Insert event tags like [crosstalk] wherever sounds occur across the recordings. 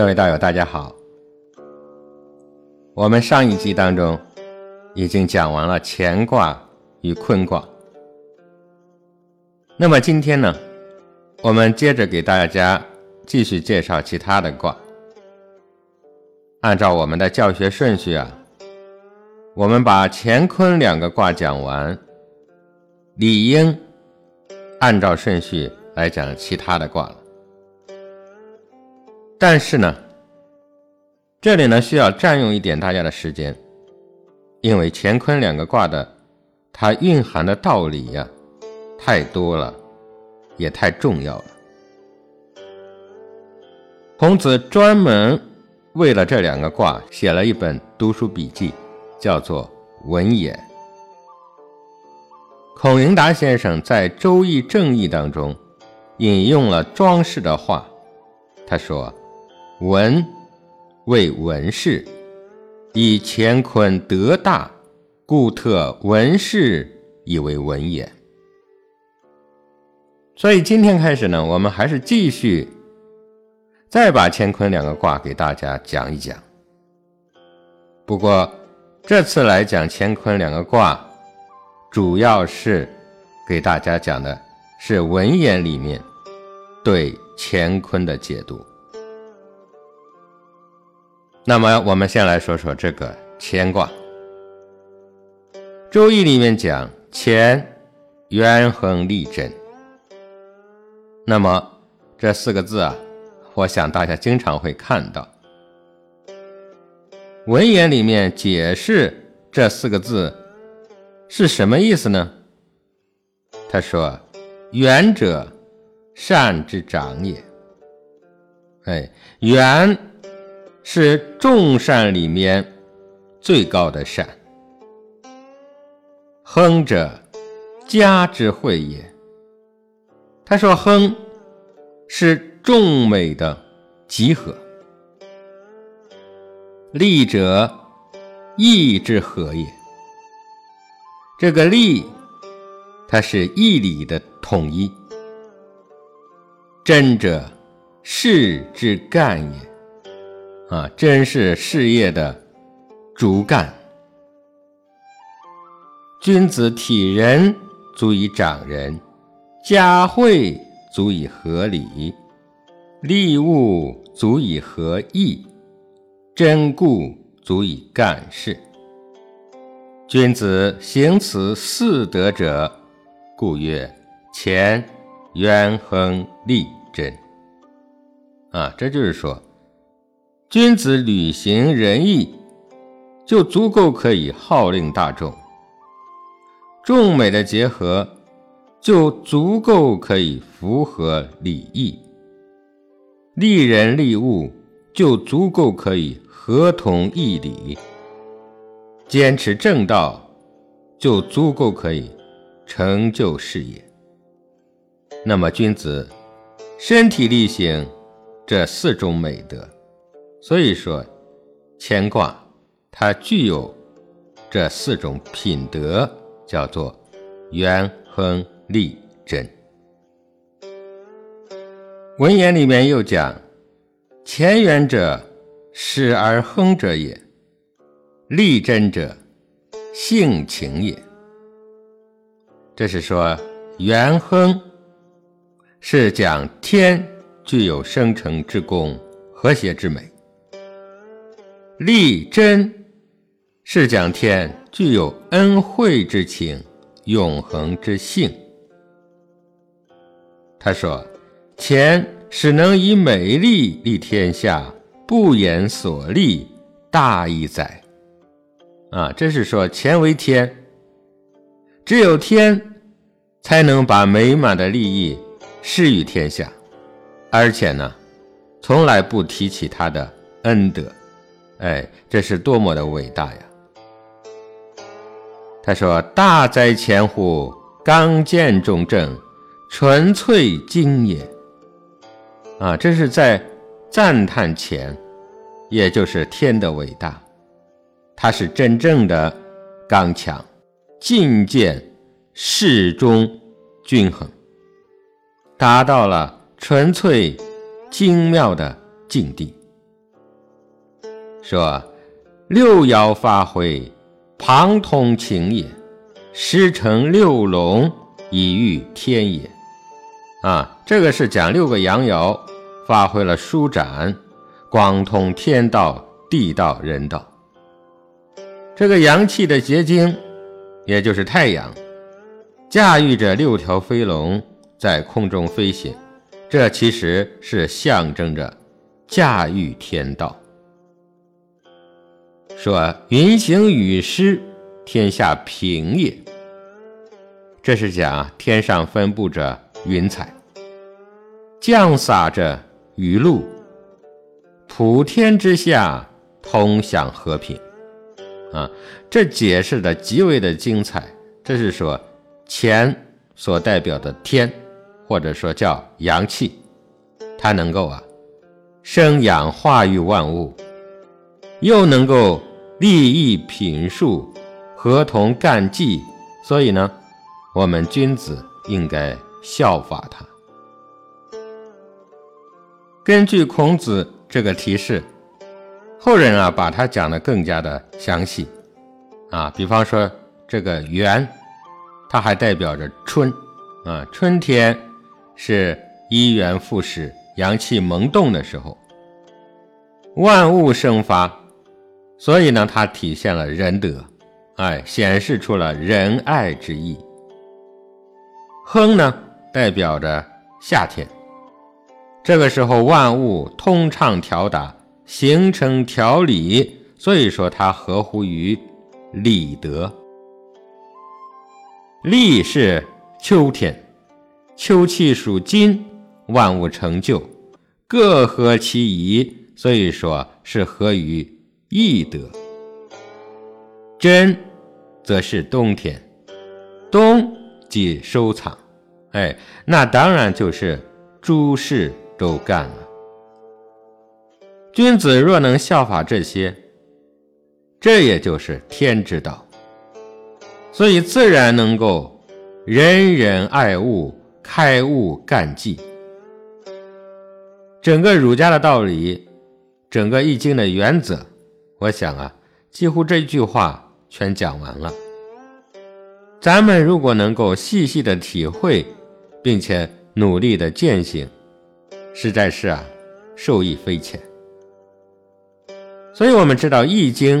各位道友，大家好。我们上一集当中已经讲完了乾卦与坤卦，那么今天呢，我们接着给大家继续介绍其他的卦。按照我们的教学顺序啊，我们把乾坤两个卦讲完，理应按照顺序来讲其他的卦了。但是呢，这里呢需要占用一点大家的时间，因为乾坤两个卦的它蕴含的道理呀太多了，也太重要了。孔子专门为了这两个卦写了一本读书笔记，叫做《文言》。孔颖达先生在《周易正义》当中引用了庄氏的话，他说。文为文士，以乾坤得大，故特文士以为文也。所以今天开始呢，我们还是继续再把乾坤两个卦给大家讲一讲。不过这次来讲乾坤两个卦，主要是给大家讲的是文言里面对乾坤的解读。那么，我们先来说说这个乾卦。周易里面讲乾，元亨利贞。那么这四个字啊，我想大家经常会看到。文言里面解释这四个字是什么意思呢？他说：“元者，善之长也。”哎，元。是众善里面最高的善，亨者，家之惠也。他说亨是众美的集合，利者，义之和也。这个利，它是义理的统一。真者，事之干也。啊，真是事业的主干。君子体人足以长人，家惠足以合理，利物足以合义，真故足以干事。君子行此四德者，故曰乾元亨利贞。啊，这就是说。君子履行仁义，就足够可以号令大众；众美的结合，就足够可以符合礼义；利人利物，就足够可以合同义理；坚持正道，就足够可以成就事业。那么，君子身体力行这四种美德。所以说，乾卦它具有这四种品德，叫做元亨利贞。文言里面又讲：乾元者，始而亨者也；利贞者，性情也。这是说元亨是讲天具有生成之功、和谐之美。利贞是讲天具有恩惠之情、永恒之性。他说：“钱使能以美丽立天下，不言所立，大义哉！”啊，这是说钱为天，只有天才能把美满的利益施于天下，而且呢，从来不提起他的恩德。哎，这是多么的伟大呀！他说：“大哉乾乎！刚健中正，纯粹精也。”啊，这是在赞叹乾，也就是天的伟大。它是真正的刚强、进健、适中、均衡，达到了纯粹精妙的境地。说六爻发挥，旁通情也；师承六龙，以御天也。啊，这个是讲六个阳爻发挥了舒展，广通天道、地道、人道。这个阳气的结晶，也就是太阳，驾驭着六条飞龙在空中飞行，这其实是象征着驾驭天道。说云行雨施，天下平也。这是讲天上分布着云彩，降洒着雨露，普天之下通享和平。啊，这解释的极为的精彩。这是说，乾所代表的天，或者说叫阳气，它能够啊生养化育万物，又能够利益品数，合同干纪。所以呢，我们君子应该效法他。根据孔子这个提示。后人啊，把它讲得更加的详细，啊，比方说这个元，它还代表着春，啊，春天是一元复始、阳气萌动的时候，万物生发，所以呢，它体现了仁德，哎，显示出了仁爱之意。亨呢，代表着夏天，这个时候万物通畅调达。形成条理，所以说它合乎于礼德。立是秋天，秋气属金，万物成就，各合其宜，所以说是合于易德。真，则是冬天，冬即收藏，哎，那当然就是诸事都干了。君子若能效法这些，这也就是天之道，所以自然能够人人爱物，开物干纪。整个儒家的道理，整个易经的原则，我想啊，几乎这句话全讲完了。咱们如果能够细细的体会，并且努力的践行，实在是啊，受益匪浅。所以我们知道，《易经》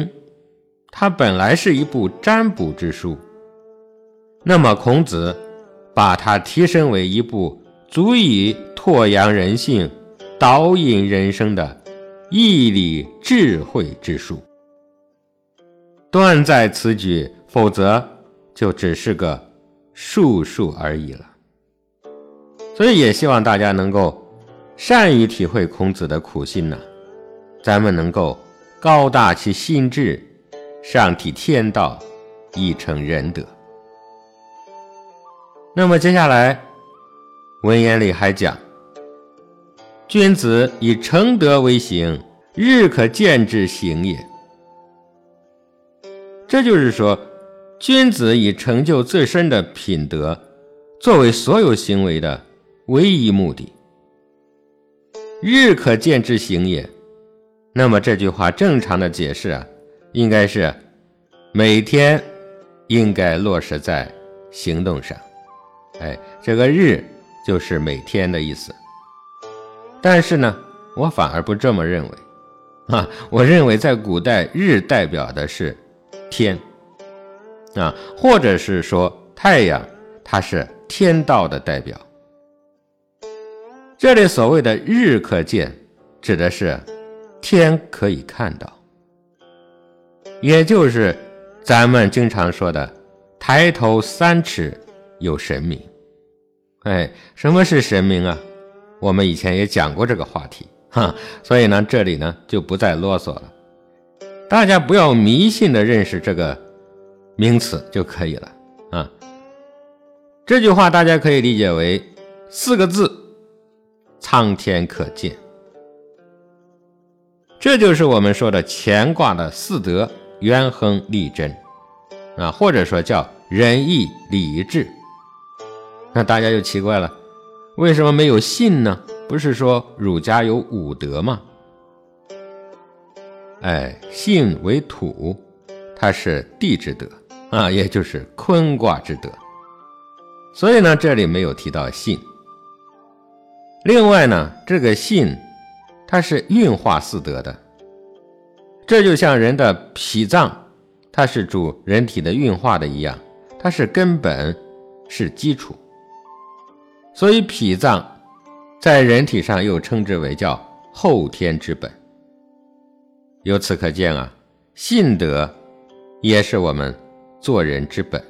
它本来是一部占卜之书，那么孔子把它提升为一部足以拓扬人性、导引人生的义理智慧之术。断在此举，否则就只是个术数而已了。所以也希望大家能够善于体会孔子的苦心呐，咱们能够。高大其心志，上体天道，以成仁德。那么接下来，文言里还讲：君子以成德为行，日可见之行也。这就是说，君子以成就自身的品德作为所有行为的唯一目的。日可见之行也。那么这句话正常的解释啊，应该是每天应该落实在行动上。哎，这个日就是每天的意思。但是呢，我反而不这么认为啊，我认为在古代日代表的是天啊，或者是说太阳，它是天道的代表。这里所谓的日可见，指的是。天可以看到，也就是咱们经常说的“抬头三尺有神明”。哎，什么是神明啊？我们以前也讲过这个话题，[laughs] 哈。所以呢，这里呢就不再啰嗦了。大家不要迷信的认识这个名词就可以了啊。这句话大家可以理解为四个字：苍天可见。这就是我们说的乾卦的四德：元亨利贞，啊，或者说叫仁义礼智。那大家就奇怪了，为什么没有信呢？不是说儒家有五德吗？哎，信为土，它是地之德啊，也就是坤卦之德。所以呢，这里没有提到信。另外呢，这个信，它是运化四德的。这就像人的脾脏，它是主人体的运化的一样，它是根本，是基础。所以脾脏在人体上又称之为叫后天之本。由此可见啊，信德也是我们做人之本。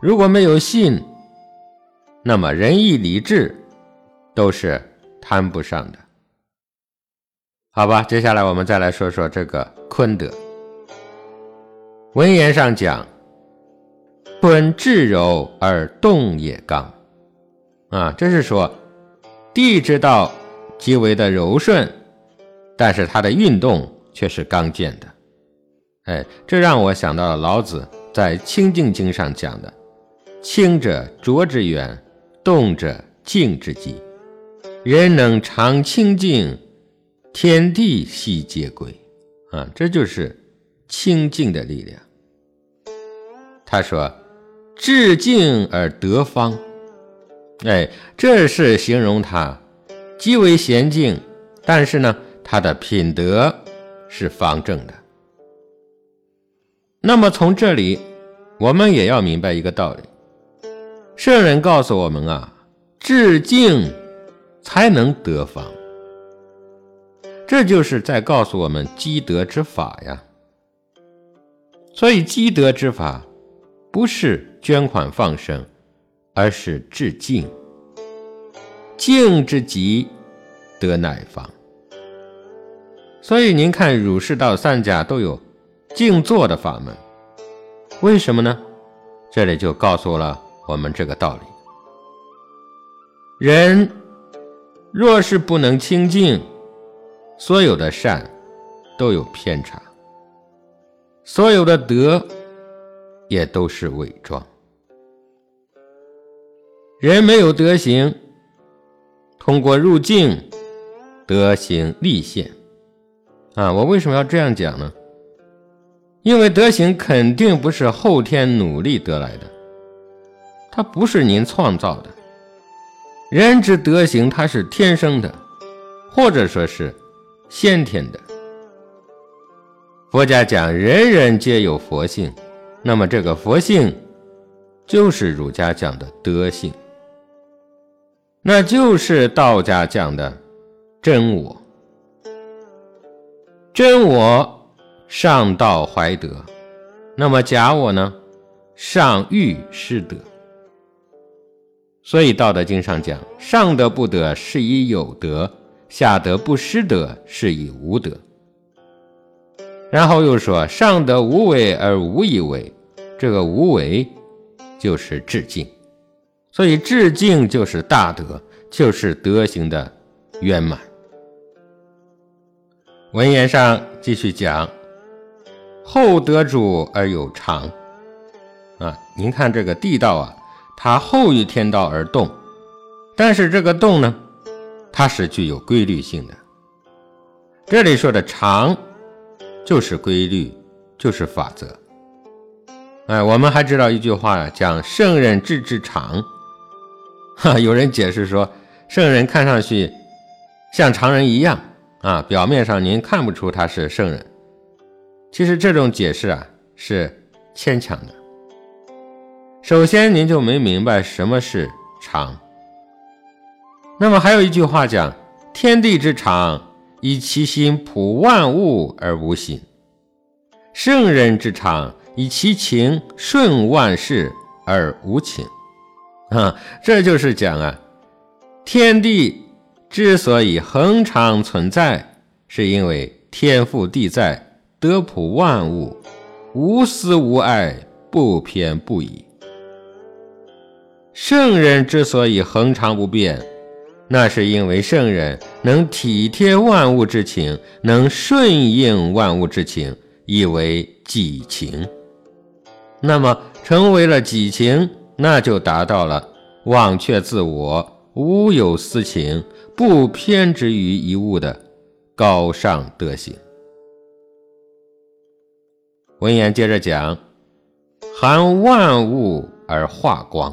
如果没有信，那么仁义礼智都是谈不上的。好吧，接下来我们再来说说这个坤德。文言上讲，坤至柔而动也刚，啊，这是说地之道极为的柔顺，但是它的运动却是刚健的。哎，这让我想到了老子在《清净经》上讲的：“清者浊之源，动者静之基。人能常清净。”天地悉皆归，啊，这就是清净的力量。他说：“至静而得方。”哎，这是形容他极为娴静，但是呢，他的品德是方正的。那么从这里，我们也要明白一个道理：圣人告诉我们啊，至静才能得方。这就是在告诉我们积德之法呀。所以积德之法不是捐款放生，而是致敬。敬之极，得乃方。所以您看，儒释道三家都有静坐的法门，为什么呢？这里就告诉了我们这个道理：人若是不能清净。所有的善都有偏差，所有的德也都是伪装。人没有德行，通过入境，德行立现。啊，我为什么要这样讲呢？因为德行肯定不是后天努力得来的，它不是您创造的。人之德行，它是天生的，或者说是。先天的，佛家讲人人皆有佛性，那么这个佛性就是儒家讲的德性，那就是道家讲的真我。真我上道怀德，那么假我呢？上欲失德。所以《道德经》上讲：上德不德，是以有德。下德不失德，是以无德。然后又说：上德无为而无以为，这个无为就是致敬。所以致敬就是大德，就是德行的圆满。文言上继续讲：厚德主而有常。啊，您看这个地道啊，它厚于天道而动，但是这个动呢？它是具有规律性的。这里说的常，就是规律，就是法则。哎，我们还知道一句话讲圣人治之常。哈，[laughs] 有人解释说，圣人看上去像常人一样啊，表面上您看不出他是圣人。其实这种解释啊是牵强的。首先，您就没明白什么是常。那么还有一句话讲：“天地之常，以其心普万物而无心；圣人之常，以其情顺万事而无情。”啊，这就是讲啊，天地之所以恒常存在，是因为天赋地在，德普万物，无私无爱，不偏不倚。圣人之所以恒常不变。那是因为圣人能体贴万物之情，能顺应万物之情，以为己情。那么成为了己情，那就达到了忘却自我、无有私情、不偏执于一物的高尚德行。文言接着讲：“含万物而化光。”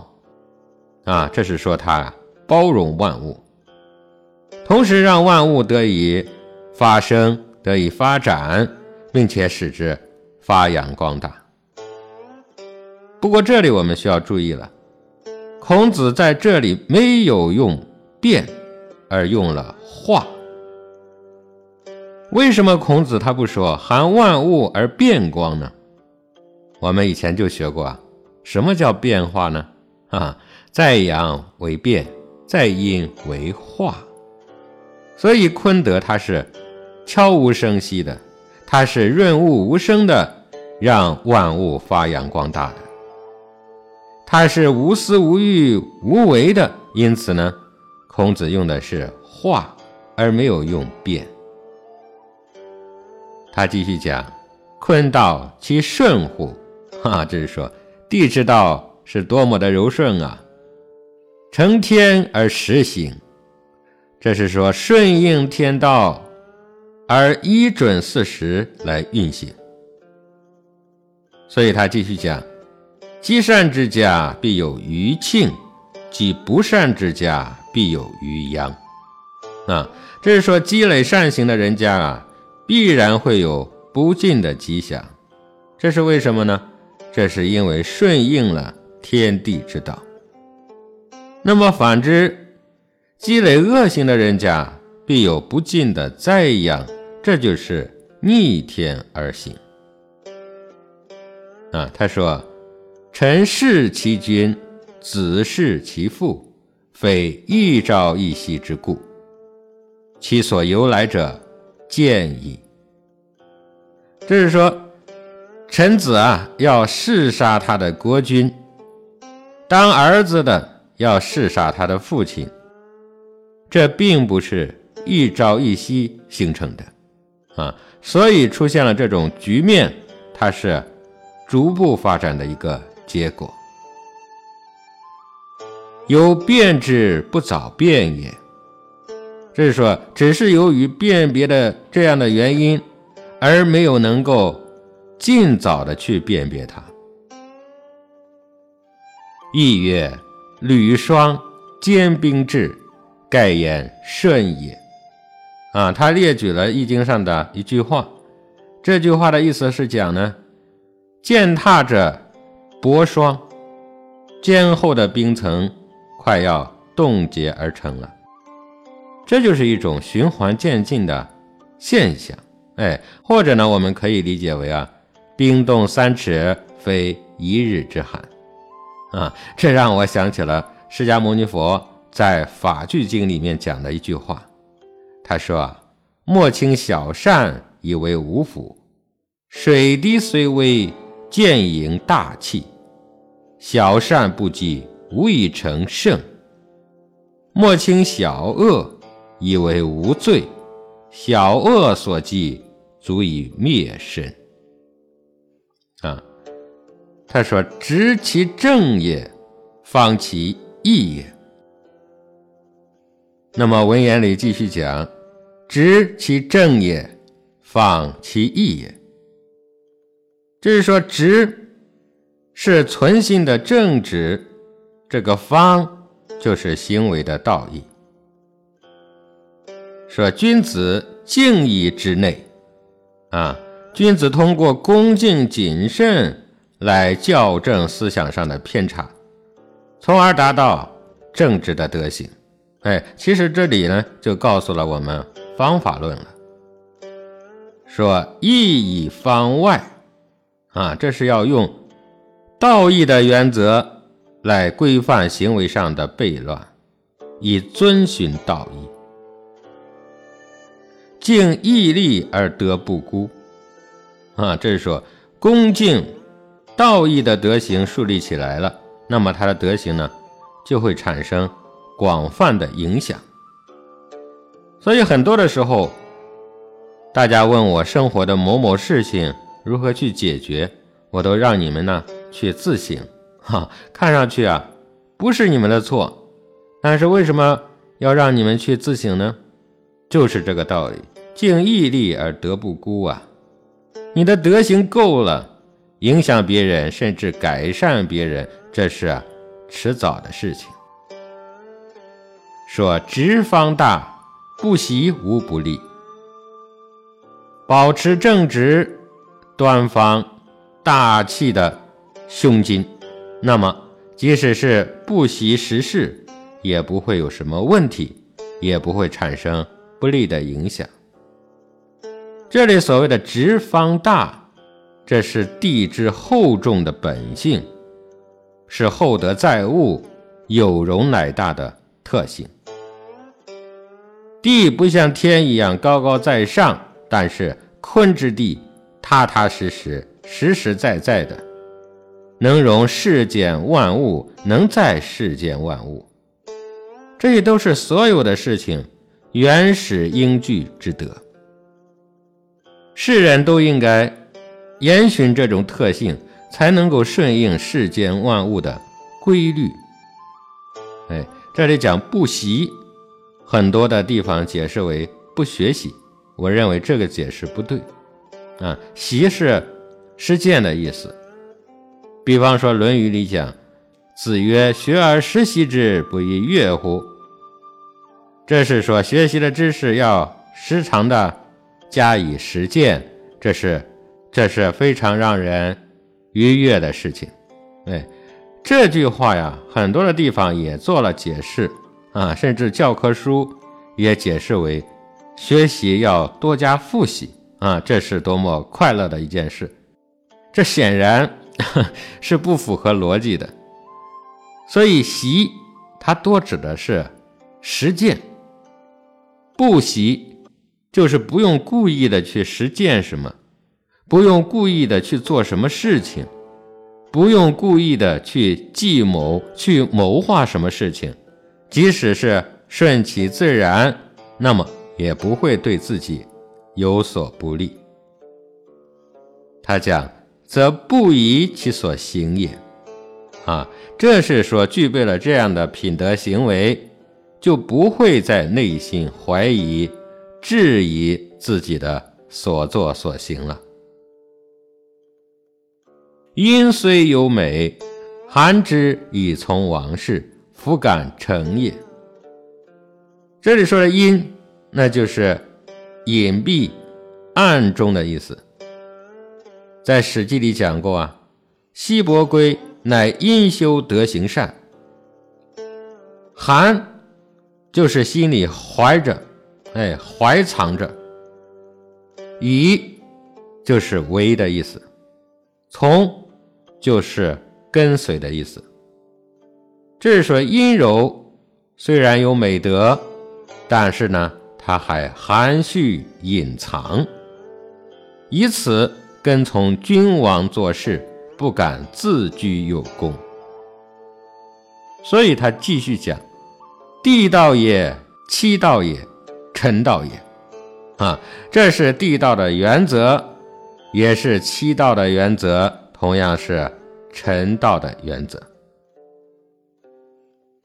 啊，这是说它包容万物，同时让万物得以发生、得以发展，并且使之发扬光大。不过这里我们需要注意了，孔子在这里没有用变，而用了化。为什么孔子他不说含万物而变光呢？我们以前就学过啊，什么叫变化呢？啊，在阳为变，在阴为化。所以坤德它是悄无声息的，它是润物无声的，让万物发扬光大的。他是无私无欲无为的，因此呢，孔子用的是化，而没有用变。他继续讲：“坤道其顺乎？[laughs] 哈，这是说地之道是多么的柔顺啊！成天而实行，这是说顺应天道而依准四时来运行。所以他继续讲：积善之家必有余庆，积不善之家必有余殃。啊，这是说积累善行的人家啊。”必然会有不尽的吉祥，这是为什么呢？这是因为顺应了天地之道。那么反之，积累恶行的人家必有不尽的灾殃，这就是逆天而行。啊，他说：“臣弑其君，子弑其父，非一朝一夕之故，其所由来者。”建议，这是说，臣子啊要弑杀他的国君，当儿子的要弑杀他的父亲，这并不是一朝一夕形成的。啊，所以出现了这种局面，它是逐步发展的一个结果。有变之不早变也。这是说，只是由于辨别的这样的原因，而没有能够尽早的去辨别它。亦曰：“履霜坚冰至，盖言顺也。”啊，他列举了《易经》上的一句话。这句话的意思是讲呢，践踏着薄霜，坚厚的冰层快要冻结而成了。这就是一种循环渐进的现象，哎，或者呢，我们可以理解为啊，冰冻三尺非一日之寒，啊，这让我想起了释迦牟尼佛在《法句经》里面讲的一句话，他说啊，莫轻小善以为无辅，水滴虽微，渐盈大器，小善不积，无以成圣；莫轻小恶。以为无罪，小恶所积，足以灭身。啊，他说：“执其正也，放其义也。”那么文言里继续讲：“执其正也，放其义也。”就是说，直是存心的正直，这个方就是行为的道义。说君子敬以之内，啊，君子通过恭敬谨慎来校正思想上的偏差，从而达到正直的德行。哎，其实这里呢就告诉了我们方法论了。说义以方外，啊，这是要用道义的原则来规范行为上的悖乱，以遵循道义。敬义利而德不孤，啊，这是说恭敬道义的德行树立起来了，那么他的德行呢，就会产生广泛的影响。所以很多的时候，大家问我生活的某某事情如何去解决，我都让你们呢去自省。哈，[laughs] 看上去啊不是你们的错，但是为什么要让你们去自省呢？就是这个道理，敬义利而德不孤啊！你的德行够了，影响别人，甚至改善别人，这是迟早的事情。说直方大，不习无不利。保持正直、端方、大气的胸襟，那么即使是不习时事，也不会有什么问题，也不会产生不利的影响。这里所谓的直方大，这是地之厚重的本性，是厚德载物、有容乃大的特性。地不像天一样高高在上，但是坤之地踏踏实实、实实在在的，能容世间万物，能载世间万物。这些都是所有的事情原始应具之德。世人都应该严循这种特性，才能够顺应世间万物的规律。哎，这里讲不习。很多的地方解释为不学习，我认为这个解释不对。啊，习是实践的意思。比方说《论语》里讲：“子曰：学而时习之，不亦乐乎？”这是说学习的知识要时常的加以实践，这是这是非常让人愉悦的事情。哎，这句话呀，很多的地方也做了解释。啊，甚至教科书也解释为学习要多加复习啊，这是多么快乐的一件事！这显然 [laughs] 是不符合逻辑的。所以习它多指的是实践，不习就是不用故意的去实践什么，不用故意的去做什么事情，不用故意的去计谋去谋划什么事情。即使是顺其自然，那么也不会对自己有所不利。他讲，则不疑其所行也。啊，这是说具备了这样的品德行为，就不会在内心怀疑、质疑自己的所作所行了。因虽有美，含之以从王室。弗敢成也。这里说的阴，那就是隐蔽、暗中的意思。在《史记》里讲过啊，西伯归乃阴修德行善。含就是心里怀着，哎，怀藏着。以就是为的意思，从就是跟随的意思。这是说阴柔虽然有美德，但是呢，他还含蓄隐藏，以此跟从君王做事，不敢自居有功。所以他继续讲：地道也，七道也，臣道也。啊，这是地道的原则，也是七道的原则，同样是臣道的原则。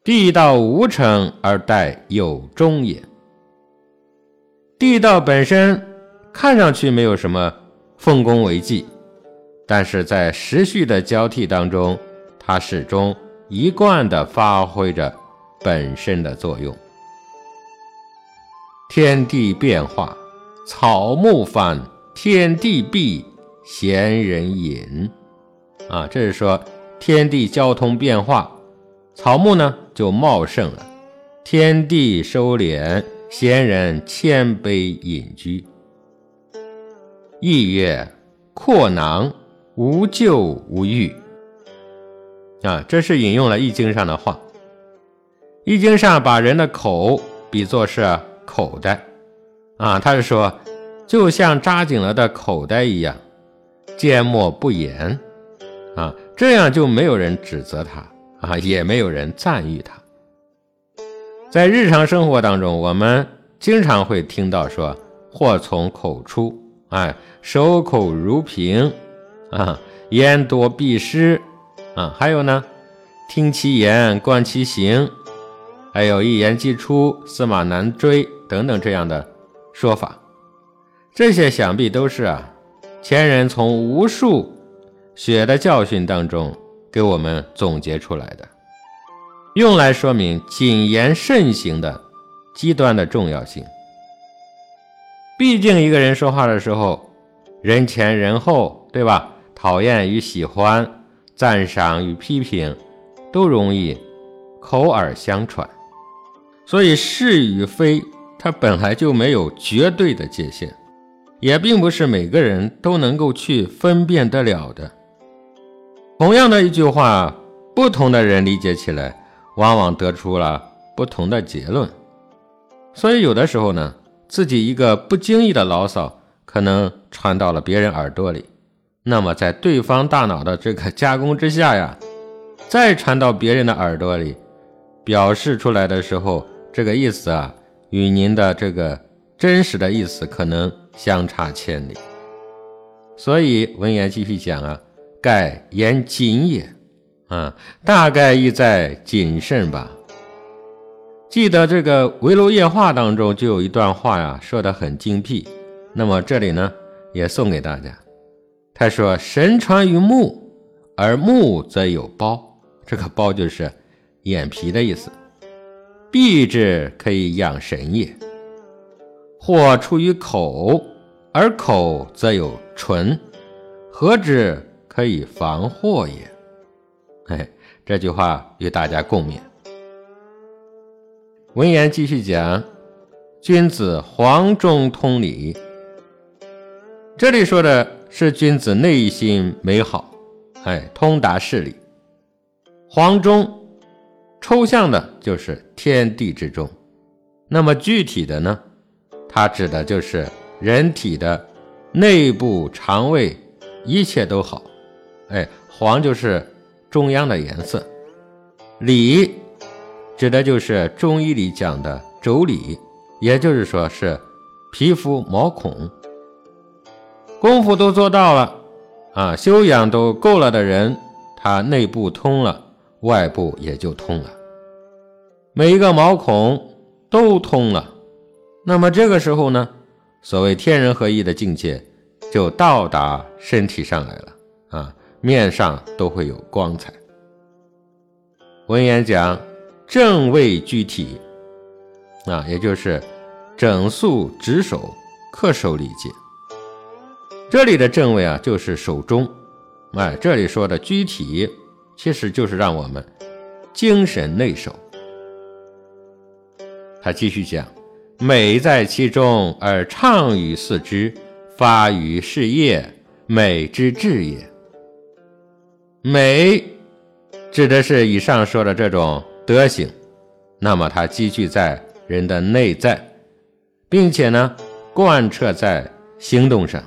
地道无成而待有终也。地道本身看上去没有什么丰功伟绩，但是在时序的交替当中，它始终一贯的发挥着本身的作用。天地变化，草木繁，天地闭，贤人隐。啊，这是说天地交通变化。草木呢就茂盛了，天地收敛，闲人谦卑隐居。意曰：阔囊，无咎无欲。啊，这是引用了《易经》上的话，《易经》上把人的口比作是口袋，啊，他是说，就像扎紧了的口袋一样，缄默不言，啊，这样就没有人指责他。啊，也没有人赞誉他。在日常生活当中，我们经常会听到说“祸从口出”，哎，“守口如瓶”，啊，“言多必失”，啊，还有呢，“听其言，观其行”，还有一言既出，驷马难追等等这样的说法。这些想必都是啊，前人从无数血的教训当中给我们总结出来的，用来说明谨言慎行的极端的重要性。毕竟一个人说话的时候，人前人后，对吧？讨厌与喜欢，赞赏与批评，都容易口耳相传。所以是与非，它本来就没有绝对的界限，也并不是每个人都能够去分辨得了的。同样的一句话，不同的人理解起来，往往得出了不同的结论。所以有的时候呢，自己一个不经意的牢骚，可能传到了别人耳朵里，那么在对方大脑的这个加工之下呀，再传到别人的耳朵里，表示出来的时候。这个意思啊，与您的这个真实的意思可能相差千里，所以文言继续讲啊，盖言谨也，啊，大概意在谨慎吧。记得这个《围炉夜话》当中就有一段话呀，说的很精辟，那么这里呢也送给大家。他说：“神传于目，而目则有包，这个包就是眼皮的意思。”闭之可以养神也，或出于口，而口则有唇，何之可以防祸也？哎，这句话与大家共勉。文言继续讲，君子黄中通理。这里说的是君子内心美好，哎，通达事理，黄中。抽象的就是天地之中，那么具体的呢？它指的就是人体的内部肠胃，一切都好。哎，黄就是中央的颜色。里指的就是中医里讲的腠理，也就是说是皮肤毛孔。功夫都做到了啊，修养都够了的人，他内部通了。外部也就通了，每一个毛孔都通了，那么这个时候呢，所谓天人合一的境界就到达身体上来了啊，面上都会有光彩。文言讲正位居体啊，也就是整肃执守、恪守礼节。这里的正位啊，就是守中，哎，这里说的居体。其实就是让我们精神内守。他继续讲：“美在其中，而畅于四肢，发于事业，美之至也。”美指的是以上说的这种德行，那么它积聚在人的内在，并且呢贯彻在行动上，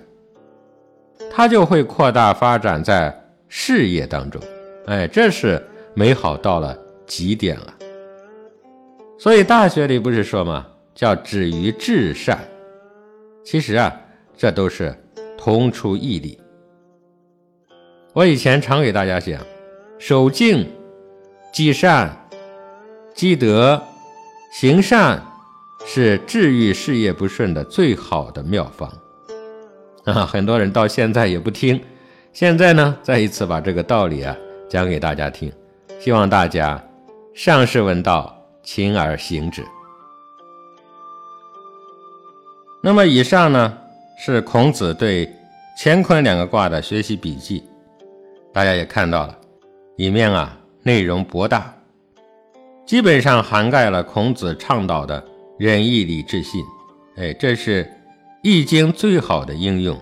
它就会扩大发展在事业当中。哎，这是美好到了极点了。所以大学里不是说吗？叫止于至善。其实啊，这都是同出异理。我以前常给大家讲，守静、积善、积德、行善，是治愈事业不顺的最好的妙方。[laughs] 啊，很多人到现在也不听。现在呢，再一次把这个道理啊。讲给大家听，希望大家上士闻道，勤而行之。那么以上呢是孔子对乾坤两个卦的学习笔记，大家也看到了，里面啊内容博大，基本上涵盖了孔子倡导的仁义礼智信。哎，这是《易经》最好的应用，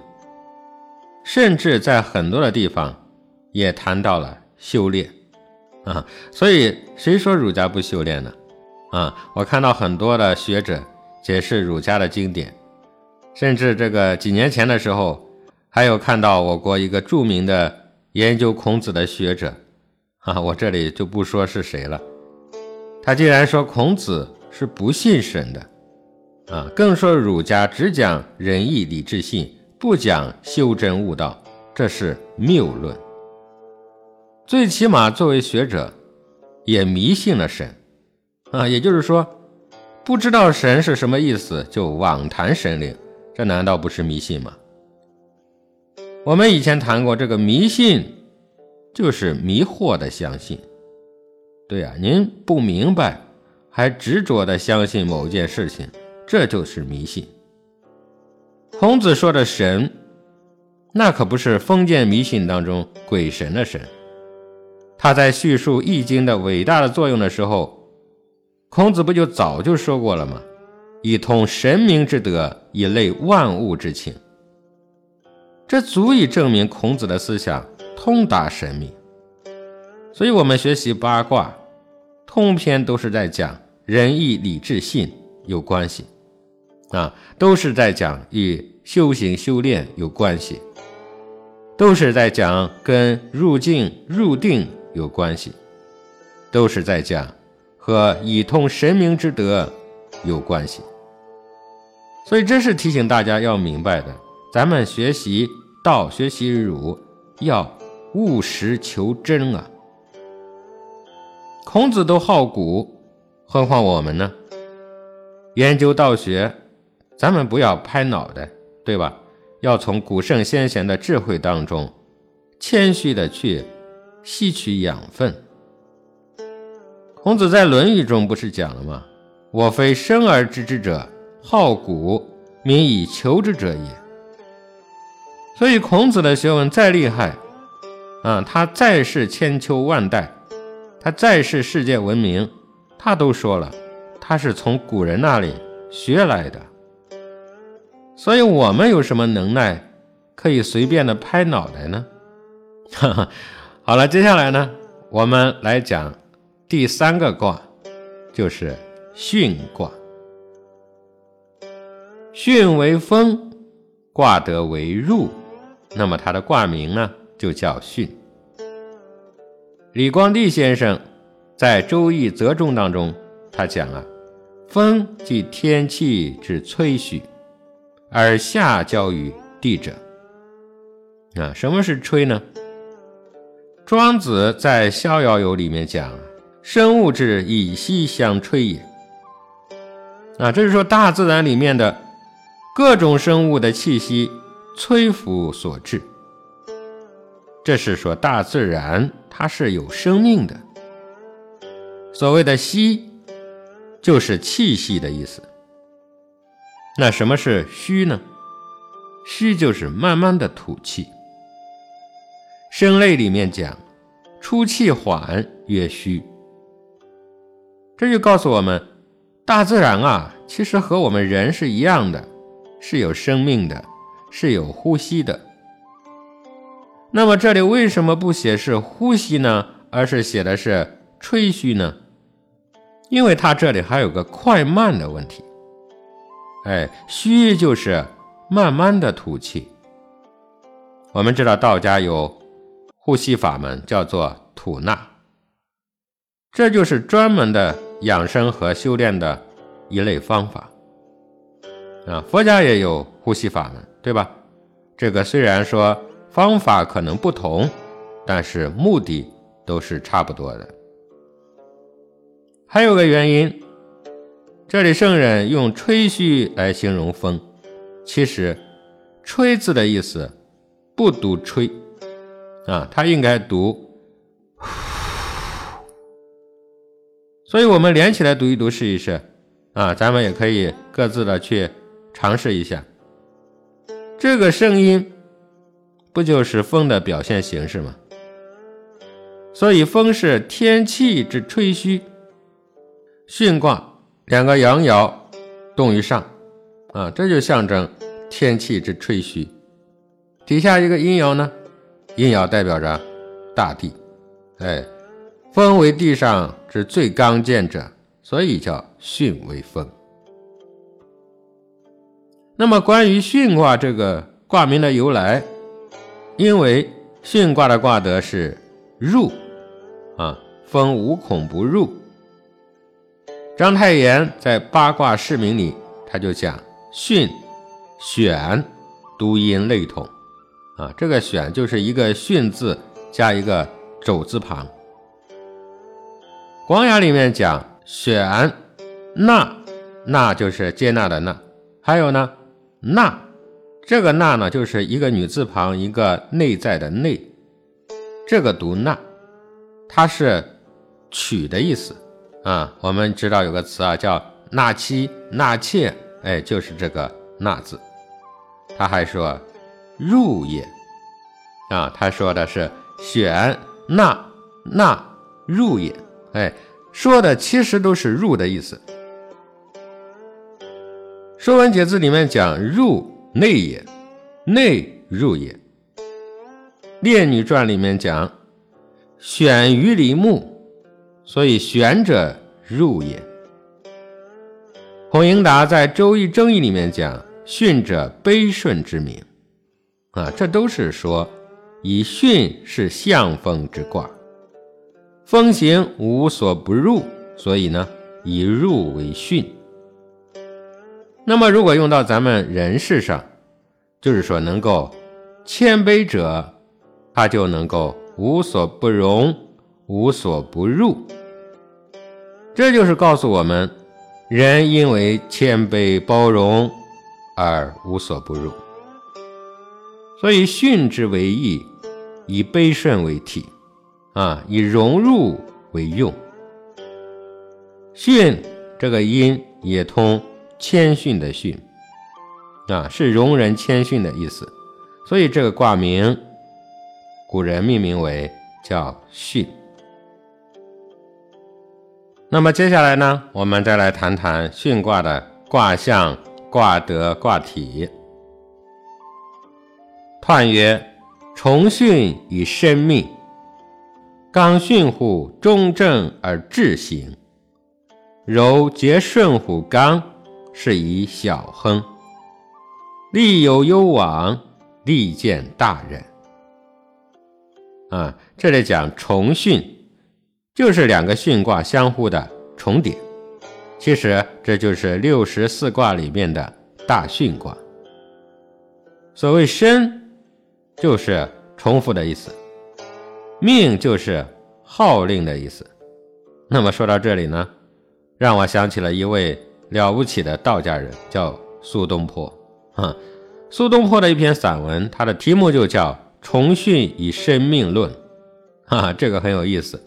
甚至在很多的地方也谈到了。修炼啊，所以谁说儒家不修炼呢？啊，我看到很多的学者解释儒家的经典，甚至这个几年前的时候，还有看到我国一个著名的研究孔子的学者，[laughs] 啊，我这里就不说是谁了。他竟然说孔子是不信神的，啊，更说儒家只讲仁义礼智信，不讲修真悟道，这是谬论。最起码，作为学者，也迷信了神，啊，也就是说，不知道神是什么意思就妄谈神灵，这难道不是迷信吗？我们以前谈过，这个迷信就是迷惑的相信。对呀，您不明白，还执着的相信某件事情，这就是迷信。孔子说的神，那可不是封建迷信当中鬼神的神。他在叙述《易经》的伟大的作用的时候，孔子不就早就说过了吗？以通神明之德，以类万物之情。这足以证明孔子的思想通达神明。所以，我们学习八卦，通篇都是在讲仁义礼智信有关系，啊，都是在讲与修行修炼有关系，都是在讲跟入境入定有关系，都是在讲和以通神明之德有关系。所以，这是提醒大家要明白的。咱们学习道、学习儒，要务实求真啊。孔子都好古，何况我们呢？研究道学，咱们不要拍脑袋，对吧？要从古圣先贤的智慧当中，谦虚的去吸取养分。孔子在《论语》中不是讲了吗？我非生而知之者，好古，民以求之者也。所以，孔子的学问再厉害，啊，他再是千秋万代。他再是世界闻名，他都说了，他是从古人那里学来的。所以，我们有什么能耐可以随便的拍脑袋呢？哈哈，好了，接下来呢，我们来讲第三个卦，就是巽卦。巽为风，卦得为入，那么他的卦名呢，就叫巽。李光地先生在《周易泽中》当中，他讲啊，风即天气之吹嘘，而下交于地者。啊，什么是吹呢？庄子在《逍遥游》里面讲，生物之以息相吹也。啊，这是说大自然里面的各种生物的气息吹拂所致。这是说大自然。它是有生命的。所谓的“息”，就是气息的意思。那什么是“虚”呢？“虚”就是慢慢的吐气。声类里面讲，出气缓曰虚。这就告诉我们，大自然啊，其实和我们人是一样的，是有生命的，是有呼吸的。那么这里为什么不写是呼吸呢，而是写的是吹嘘呢？因为它这里还有个快慢的问题。哎，嘘就是慢慢的吐气。我们知道道家有呼吸法门，叫做吐纳，这就是专门的养生和修炼的一类方法。啊，佛家也有呼吸法门，对吧？这个虽然说。方法可能不同，但是目的都是差不多的。还有个原因，这里圣人用吹嘘来形容风，其实“吹”字的意思不读“吹”，啊，它应该读“呼”。所以我们连起来读一读，试一试，啊，咱们也可以各自的去尝试一下这个声音。不就是风的表现形式吗？所以风是天气之吹嘘。巽卦两个阳爻动于上，啊，这就象征天气之吹嘘。底下一个阴爻呢，阴爻代表着大地。哎，风为地上之最刚健者，所以叫巽为风。那么关于巽卦这个卦名的由来。因为巽卦的卦德是入，啊，风无孔不入。章太炎在八卦释名里，他就讲巽选读音类同，啊，这个选就是一个巽字加一个肘字旁。广雅里面讲选纳，纳就是接纳的纳，还有呢纳，这个纳呢，就是一个女字旁，一个内在的内，这个读纳，它是娶的意思啊。我们知道有个词啊，叫纳妻、纳妾，哎，就是这个纳字。他还说入也啊，他说的是选纳纳入也，哎，说的其实都是入的意思。《说文解字》里面讲入。内也，内入也。《列女传》里面讲，选于梨木，所以选者入也。孔颖达在《周易正义》里面讲，巽者悲顺之名，啊，这都是说以巽是相风之卦，风行无所不入，所以呢，以入为巽。那么，如果用到咱们人事上，就是说，能够谦卑者，他就能够无所不容，无所不入。这就是告诉我们，人因为谦卑包容而无所不入。所以，训之为义，以卑顺为体，啊，以融入为用。训这个音也通。谦逊的逊，啊，是容人谦逊的意思，所以这个卦名，古人命名为叫巽。那么接下来呢，我们再来谈谈巽卦的卦象、卦德、卦体。彖曰：重巽以生命，刚巽乎中正而志行，柔结顺乎刚。是以小亨，利有攸往，利见大人。啊，这里讲重巽，就是两个巽卦相互的重叠。其实这就是六十四卦里面的大巽卦。所谓身，就是重复的意思；命就是号令的意思。那么说到这里呢，让我想起了一位。了不起的道家人叫苏东坡，哈，苏东坡的一篇散文，它的题目就叫《重训以生命论》，哈，这个很有意思。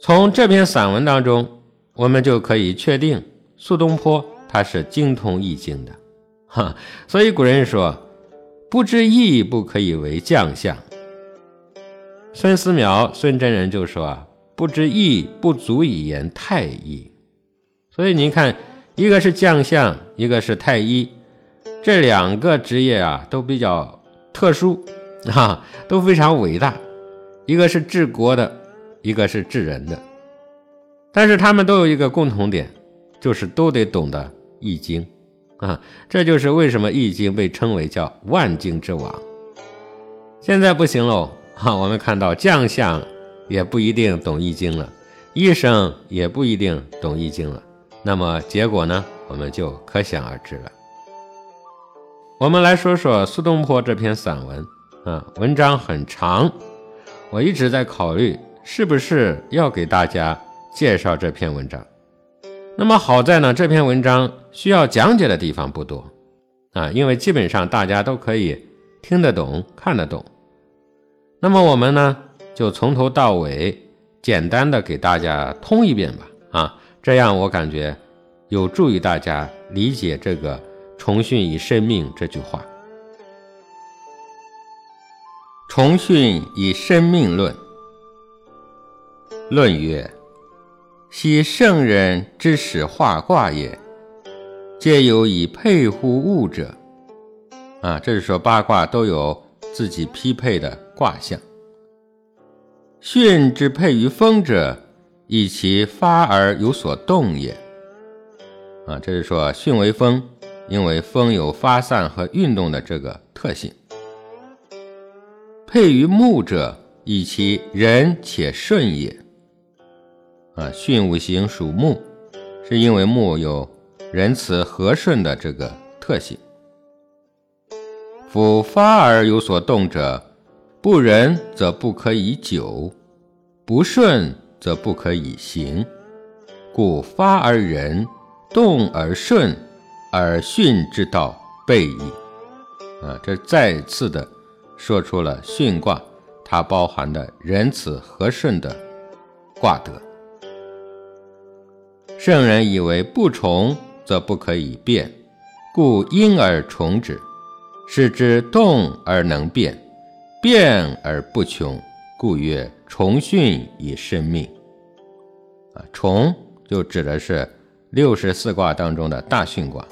从这篇散文当中，我们就可以确定苏东坡他是精通易经的，哈，所以古人说不知义不可以为将相。孙思邈孙真人就说啊，不知义不足以言太医。所以您看，一个是将相，一个是太医，这两个职业啊都比较特殊，[laughs] 啊，都非常伟大。一个是治国的，一个是治人的，但是他们都有一个共同点，就是都得懂得易经啊。这就是为什么易经被称为叫万经之王。现在不行喽，哈，我们看到将相也不一定懂易经了，医生也不一定懂易经了。那么结果呢？我们就可想而知了。我们来说说苏东坡这篇散文，啊，文章很长，我一直在考虑是不是要给大家介绍这篇文章。那么好在呢，这篇文章需要讲解的地方不多，啊，因为基本上大家都可以听得懂、看得懂。那么我们呢，就从头到尾简单的给大家通一遍吧，啊。这样我感觉有助于大家理解这个“重训以生命”这句话。重训以生命论。论曰：昔圣人之始化卦也，皆有以配乎物者。啊，这是说八卦都有自己匹配的卦象。巽之配于风者。以其发而有所动也，啊，这是说巽为风，因为风有发散和运动的这个特性。配于木者，以其仁且顺也，啊，巽五行属木，是因为木有仁慈和顺的这个特性。夫发而有所动者，不仁则不可以久，不顺。则不可以行，故发而仁，动而顺，而训之道备矣。啊，这再次的说出了巽卦它包含的仁慈和顺的卦德。圣人以为不从则不可以变，故因而从之，使之动而能变，变而不穷，故曰重巽以生命。啊，重就指的是六十四卦当中的大巽卦，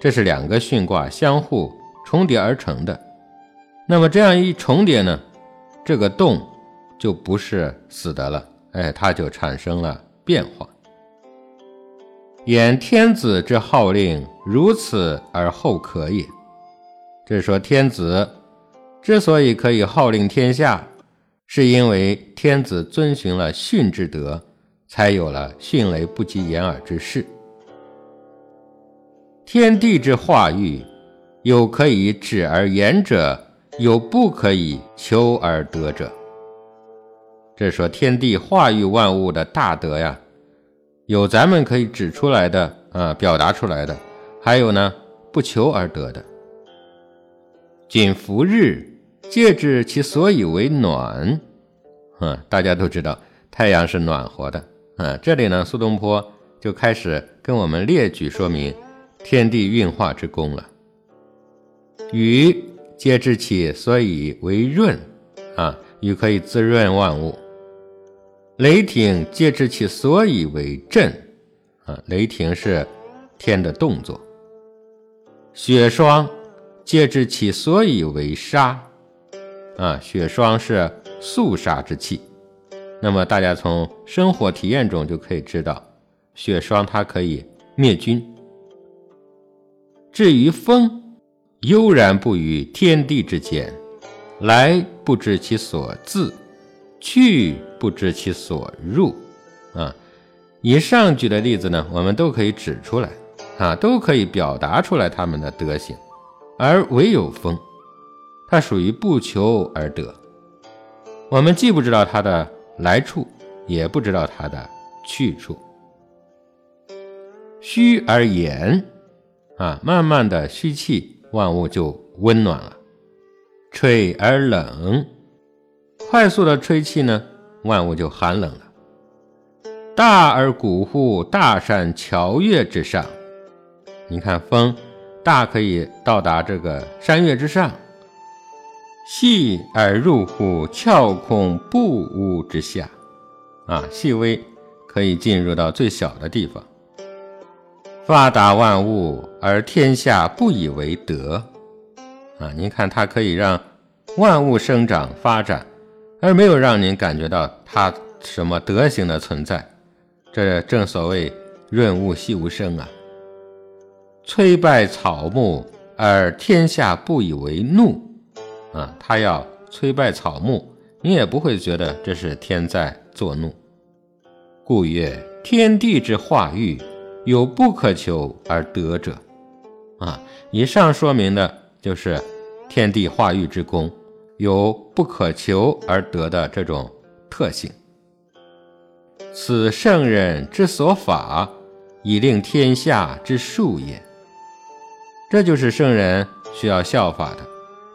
这是两个巽卦相互重叠而成的。那么这样一重叠呢，这个动就不是死的了，哎，它就产生了变化。言天子之号令如此而后可也。这是说天子之所以可以号令天下，是因为天子遵循了训之德，才有了迅雷不及掩耳之势。天地之化育，有可以止而言者，有不可以求而得者。这说天地化育万物的大德呀。有咱们可以指出来的啊，表达出来的，还有呢，不求而得的。仅伏日，借之其所以为暖。啊，大家都知道太阳是暖和的啊。这里呢，苏东坡就开始跟我们列举说明天地运化之功了。雨，皆知其所以为润。啊，雨可以滋润万物。雷霆皆知其所以为震，啊，雷霆是天的动作。雪霜皆知其所以为沙，啊，雪霜是肃杀之气。那么大家从生活体验中就可以知道，雪霜它可以灭菌。至于风，悠然不于天地之间，来不知其所自。去不知其所入，啊，以上举的例子呢，我们都可以指出来，啊，都可以表达出来他们的德行，而唯有风，它属于不求而得，我们既不知道它的来处，也不知道它的去处。虚而炎，啊，慢慢的虚气，万物就温暖了；吹而冷。快速的吹气呢，万物就寒冷了。大而古乎大山桥岳之上，你看风大可以到达这个山岳之上；细而入乎窍空不污之下，啊，细微可以进入到最小的地方。发达万物而天下不以为德，啊，您看它可以让万物生长发展。而没有让您感觉到它什么德行的存在，这正所谓润物细无声啊。摧败草木而天下不以为怒啊，他要摧败草木，你也不会觉得这是天在作怒。故曰：天地之化育，有不可求而得者啊。以上说明的就是天地化育之功。有不可求而得的这种特性，此圣人之所法，以令天下之术也。这就是圣人需要效法的，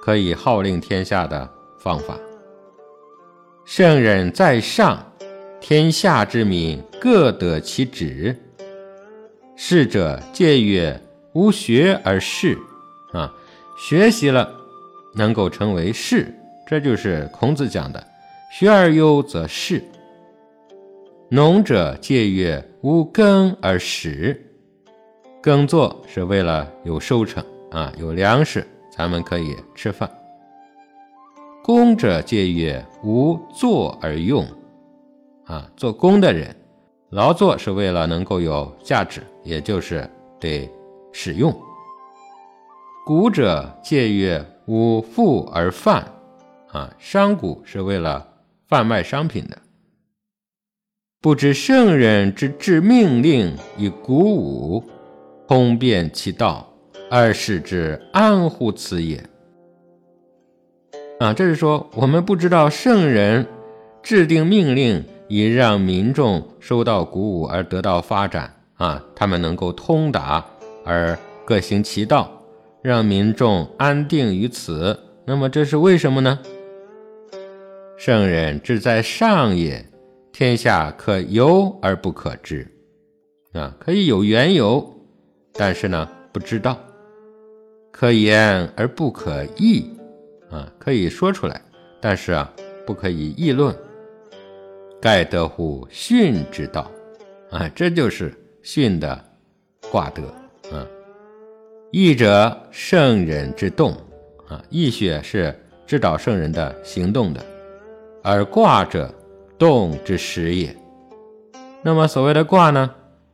可以号令天下的方法。圣人在上，天下之民各得其职。士者皆曰：吾学而仕。啊，学习了。能够成为士，这就是孔子讲的“学而优则仕”。农者皆曰：“无耕而食。”耕作是为了有收成啊，有粮食，咱们可以吃饭。工者借曰：“无作而用。”啊，做工的人，劳作是为了能够有价值，也就是得使用。古者借曰。无富而贩，啊，商贾是为了贩卖商品的。不知圣人之治命令以鼓舞，通变其道，而使之安乎此也。啊，这是说我们不知道圣人制定命令以让民众受到鼓舞而得到发展啊，他们能够通达而各行其道。让民众安定于此。那么这是为什么呢？圣人志在上也，天下可由而不可知，啊，可以有缘由，但是呢不知道；可言而不可议，啊，可以说出来，但是啊不可以议论。盖得乎训之道，啊，这就是训的卦德，啊，义者圣人之动，啊，义学是指导圣人的行动的。而卦者，动之时也。那么所谓的卦呢，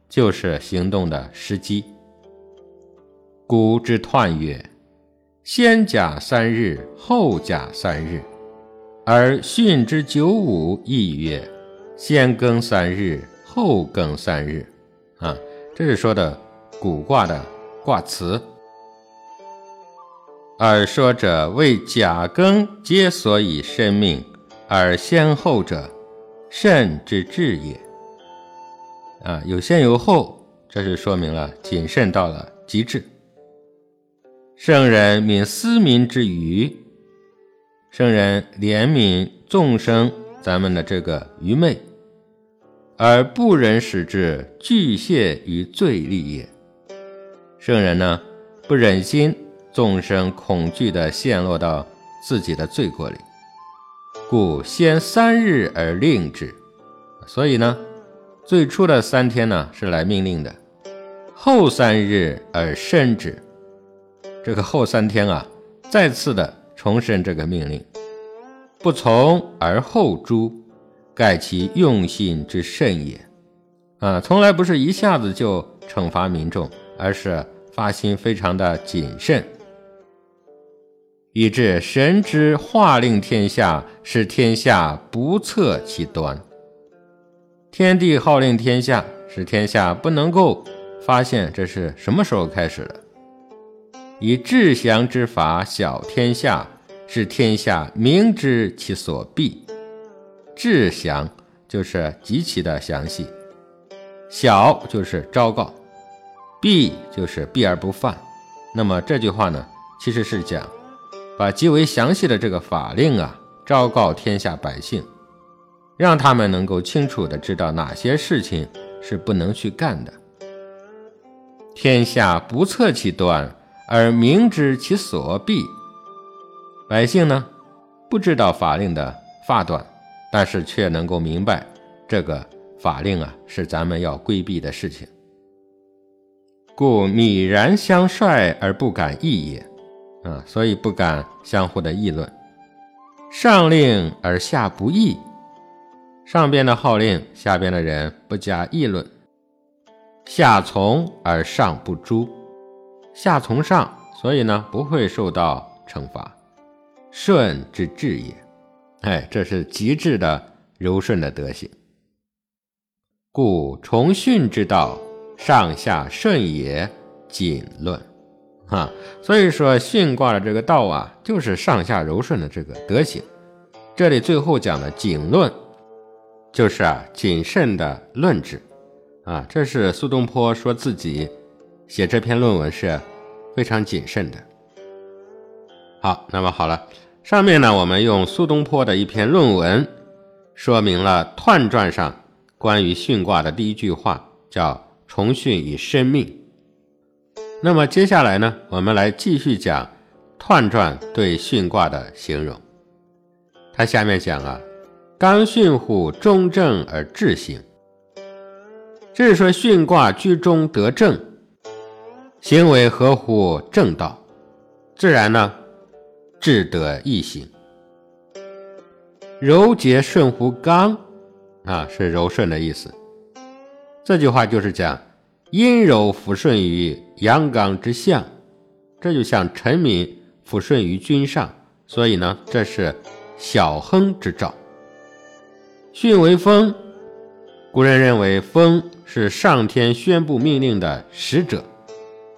就是行动的时机。古之彖曰：先甲三日，后甲三日。而巽之九五亦曰：先庚三日，后庚三日。啊，这是说的古卦的卦辞。而说者为甲庚皆所以生命。而先后者，慎之至也。啊，有先有后，这是说明了谨慎到了极致。圣人悯思民之愚，圣人怜悯众生咱们的这个愚昧，而不忍使之拒泄于罪利也。圣人呢，不忍心众生恐惧的陷落到自己的罪过里。故先三日而令之，所以呢，最初的三天呢是来命令的，后三日而申之，这个后三天啊，再次的重申这个命令，不从而后诛，盖其用心之甚也。啊，从来不是一下子就惩罚民众，而是发心非常的谨慎。以致神之化令天下，使天下不测其端。天地号令天下，使天下不能够发现这是什么时候开始的。以至祥之法晓天下，使天下明知其所必。至祥就是极其的详细，晓就是昭告，必就是避而不犯。那么这句话呢，其实是讲。把极为详细的这个法令啊，昭告天下百姓，让他们能够清楚的知道哪些事情是不能去干的。天下不测其端，而明知其所必。百姓呢，不知道法令的发端，但是却能够明白这个法令啊，是咱们要规避的事情。故泯然相率而不敢议也。啊，所以不敢相互的议论。上令而下不议，上边的号令，下边的人不加议论。下从而上不诛，下从上，所以呢不会受到惩罚。顺之至也，哎，这是极致的柔顺的德行。故从训之道，上下顺也。谨论。啊，所以说巽卦的这个道啊，就是上下柔顺的这个德行。这里最后讲的谨论，就是啊谨慎的论治。啊，这是苏东坡说自己写这篇论文是非常谨慎的。好，那么好了，上面呢我们用苏东坡的一篇论文，说明了《彖传》上关于巽卦的第一句话，叫“重巽以生命”。那么接下来呢，我们来继续讲《彖传》对巽卦的形容。它下面讲啊，刚巽乎中正而治行。这是说巽卦居中得正，行为合乎正道，自然呢，志得意行。柔节顺乎刚，啊，是柔顺的意思。这句话就是讲。阴柔抚顺于阳刚之象，这就像臣民抚顺于君上，所以呢，这是小亨之兆。巽为风，古人认为风是上天宣布命令的使者，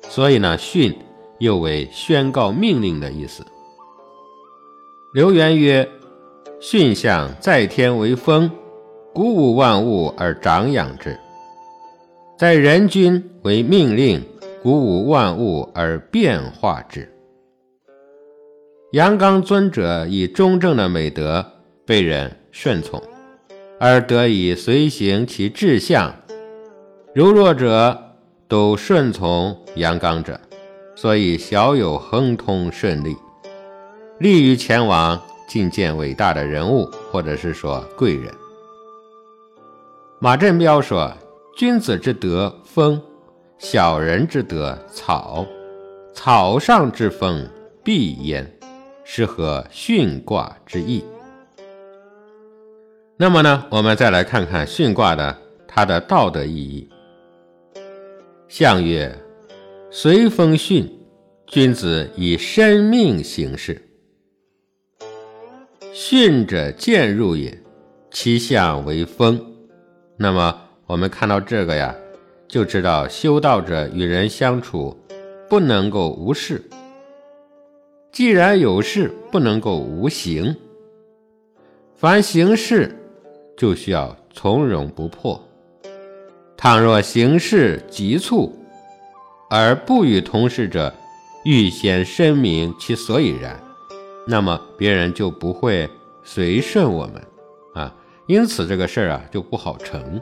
所以呢，巽又为宣告命令的意思。刘元曰：“巽象在天为风，鼓舞万物而长养之。”在人君为命令，鼓舞万物而变化之。阳刚尊者以中正的美德被人顺从，而得以随行其志向；柔弱者都顺从阳刚者，所以小有亨通顺利，利于前往觐见伟大的人物，或者是说贵人。马振彪说：“君子之德风，小人之德草。草上之风必焉，是合巽卦之意。”那么呢，我们再来看看巽卦的它的道德意义。象曰：“随风巽，君子以生命行事。巽者，渐入也，其象为风。”那么我们看到这个呀，就知道修道者与人相处不能够无事。既然有事，不能够无行。凡行事，就需要从容不迫。倘若行事急促，而不与同事者预先声明其所以然，那么别人就不会随顺我们啊。因此，这个事儿啊就不好成，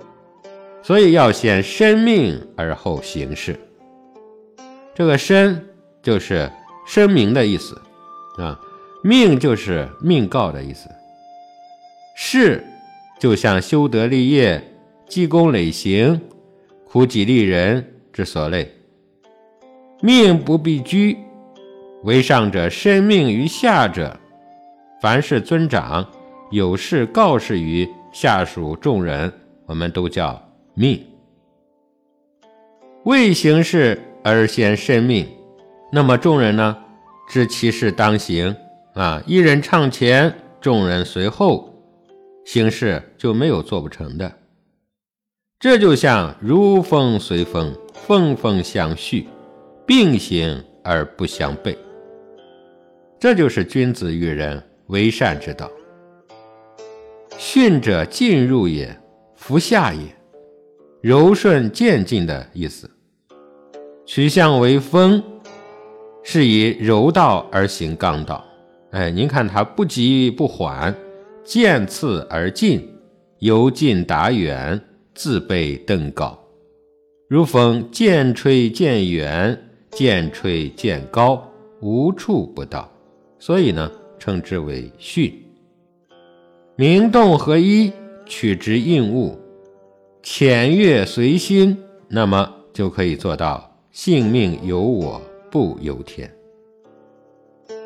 所以要先申命而后行事。这个申就是声明的意思啊，命就是命告的意思。事就像修德立业、积功累行、苦己利人之所累。命不必居，为上者申命于下者，凡是尊长。有事告示于下属众人，我们都叫命。未行事而先申命，那么众人呢，知其事当行啊，一人唱前，众人随后，行事就没有做不成的。这就像如风随风，风风相续，并行而不相悖。这就是君子与人为善之道。巽者，进入也，服下也，柔顺渐进的意思。取象为风，是以柔道而行刚道。哎，您看它不急不缓，渐次而进，由近达远，自备登高。如风渐吹渐远，渐吹渐高，无处不到，所以呢，称之为巽。明动合一，取之应物，潜跃随心，那么就可以做到性命由我不由天。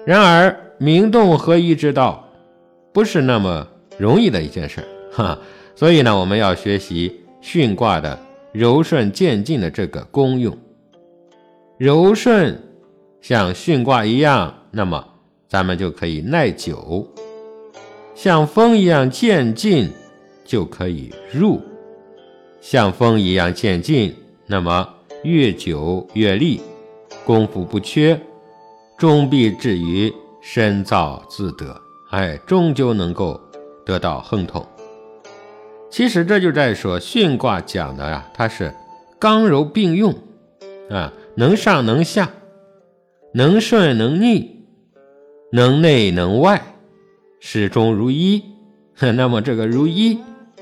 然而，明动合一之道不是那么容易的一件事儿哈。所以呢，我们要学习巽卦的柔顺渐进的这个功用。柔顺像巽卦一样，那么咱们就可以耐久。像风一样渐进，就可以入；像风一样渐进，那么越久越利，功夫不缺，终必至于深造自得。哎，终究能够得到亨通。其实这就在说巽卦讲的呀，它是刚柔并用啊，能上能下，能顺能逆，能内能外。始终如一，[laughs] 那么这个如一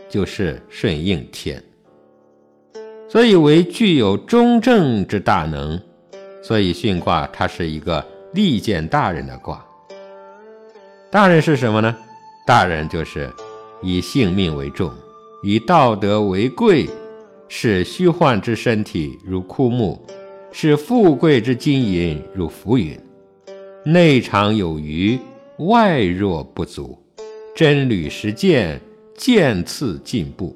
就是顺应天，所以为具有中正之大能，所以巽卦它是一个利见大人的卦。大人是什么呢？大人就是以性命为重，以道德为贵，视虚幻之身体如枯木，视富贵之金银如浮云，内常有余。外若不足，真履实践，渐次进步，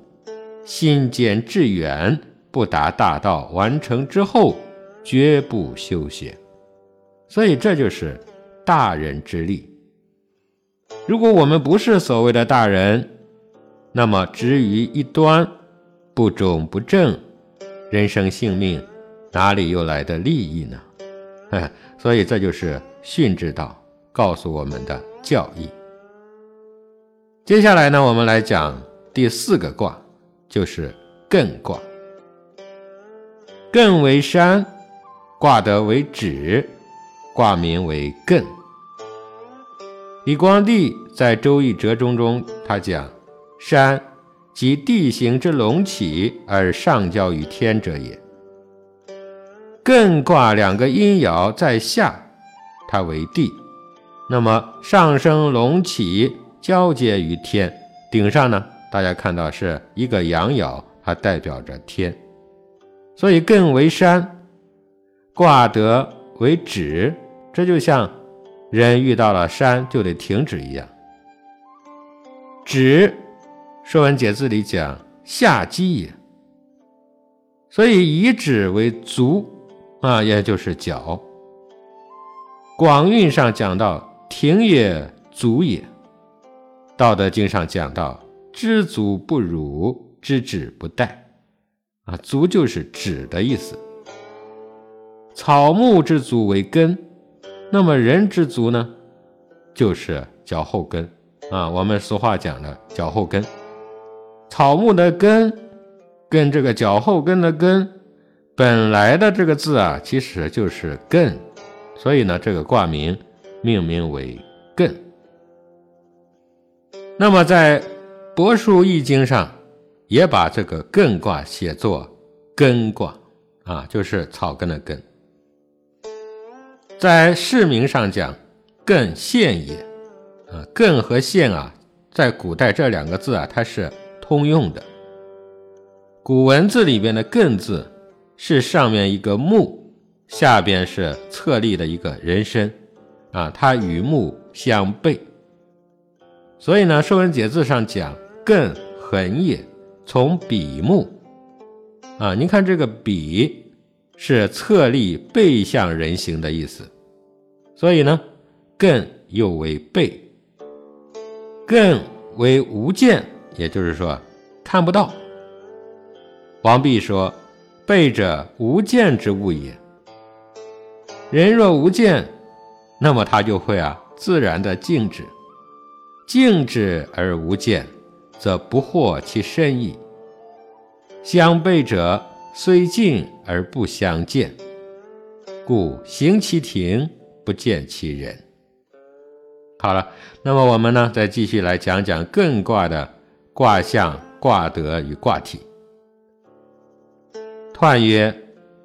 心坚志远，不达大道完成之后，绝不休歇。所以这就是大人之力。如果我们不是所谓的大人，那么执于一端，不忠不正，人生性命哪里又来的利益呢？[laughs] 所以这就是训之道。告诉我们的教义。接下来呢，我们来讲第四个卦，就是艮卦。艮为山，卦德为止，卦名为艮。李光地在《周易折中》中，他讲：“山，即地形之隆起而上交于天者也。”艮卦两个阴爻在下，它为地，那么上升隆起交接于天顶上呢？大家看到是一个阳爻，它代表着天，所以艮为山，卦德为止，这就像人遇到了山就得停止一样。止，《说文解字》里讲下基也，所以以止为足。啊，也就是脚。广韵上讲到“停也，足也”；道德经上讲到“知足不辱，知止不殆”。啊，足就是止的意思。草木之足为根，那么人之足呢，就是脚后跟。啊，我们俗话讲的脚后跟。草木的根，跟这个脚后跟的根。本来的这个字啊，其实就是艮，所以呢，这个卦名命名为艮。那么在《帛书易经》上，也把这个艮卦写作根卦啊，就是草根的根。在释名上讲，艮现也啊，艮和现啊，在古代这两个字啊，它是通用的。古文字里边的艮字。是上面一个木，下边是侧立的一个人身，啊，它与木相背。所以呢，《说文解字》上讲“艮横也，从比目”。啊，您看这个“比”是侧立背向人形的意思，所以呢，艮又为背，艮为无见，也就是说看不到。王弼说。背者无见之物也。人若无见，那么他就会啊自然的静止。静止而无见，则不惑其深意。相背者虽静而不相见，故行其庭不见其人。好了，那么我们呢，再继续来讲讲艮卦的卦象、卦德与卦体。彖曰：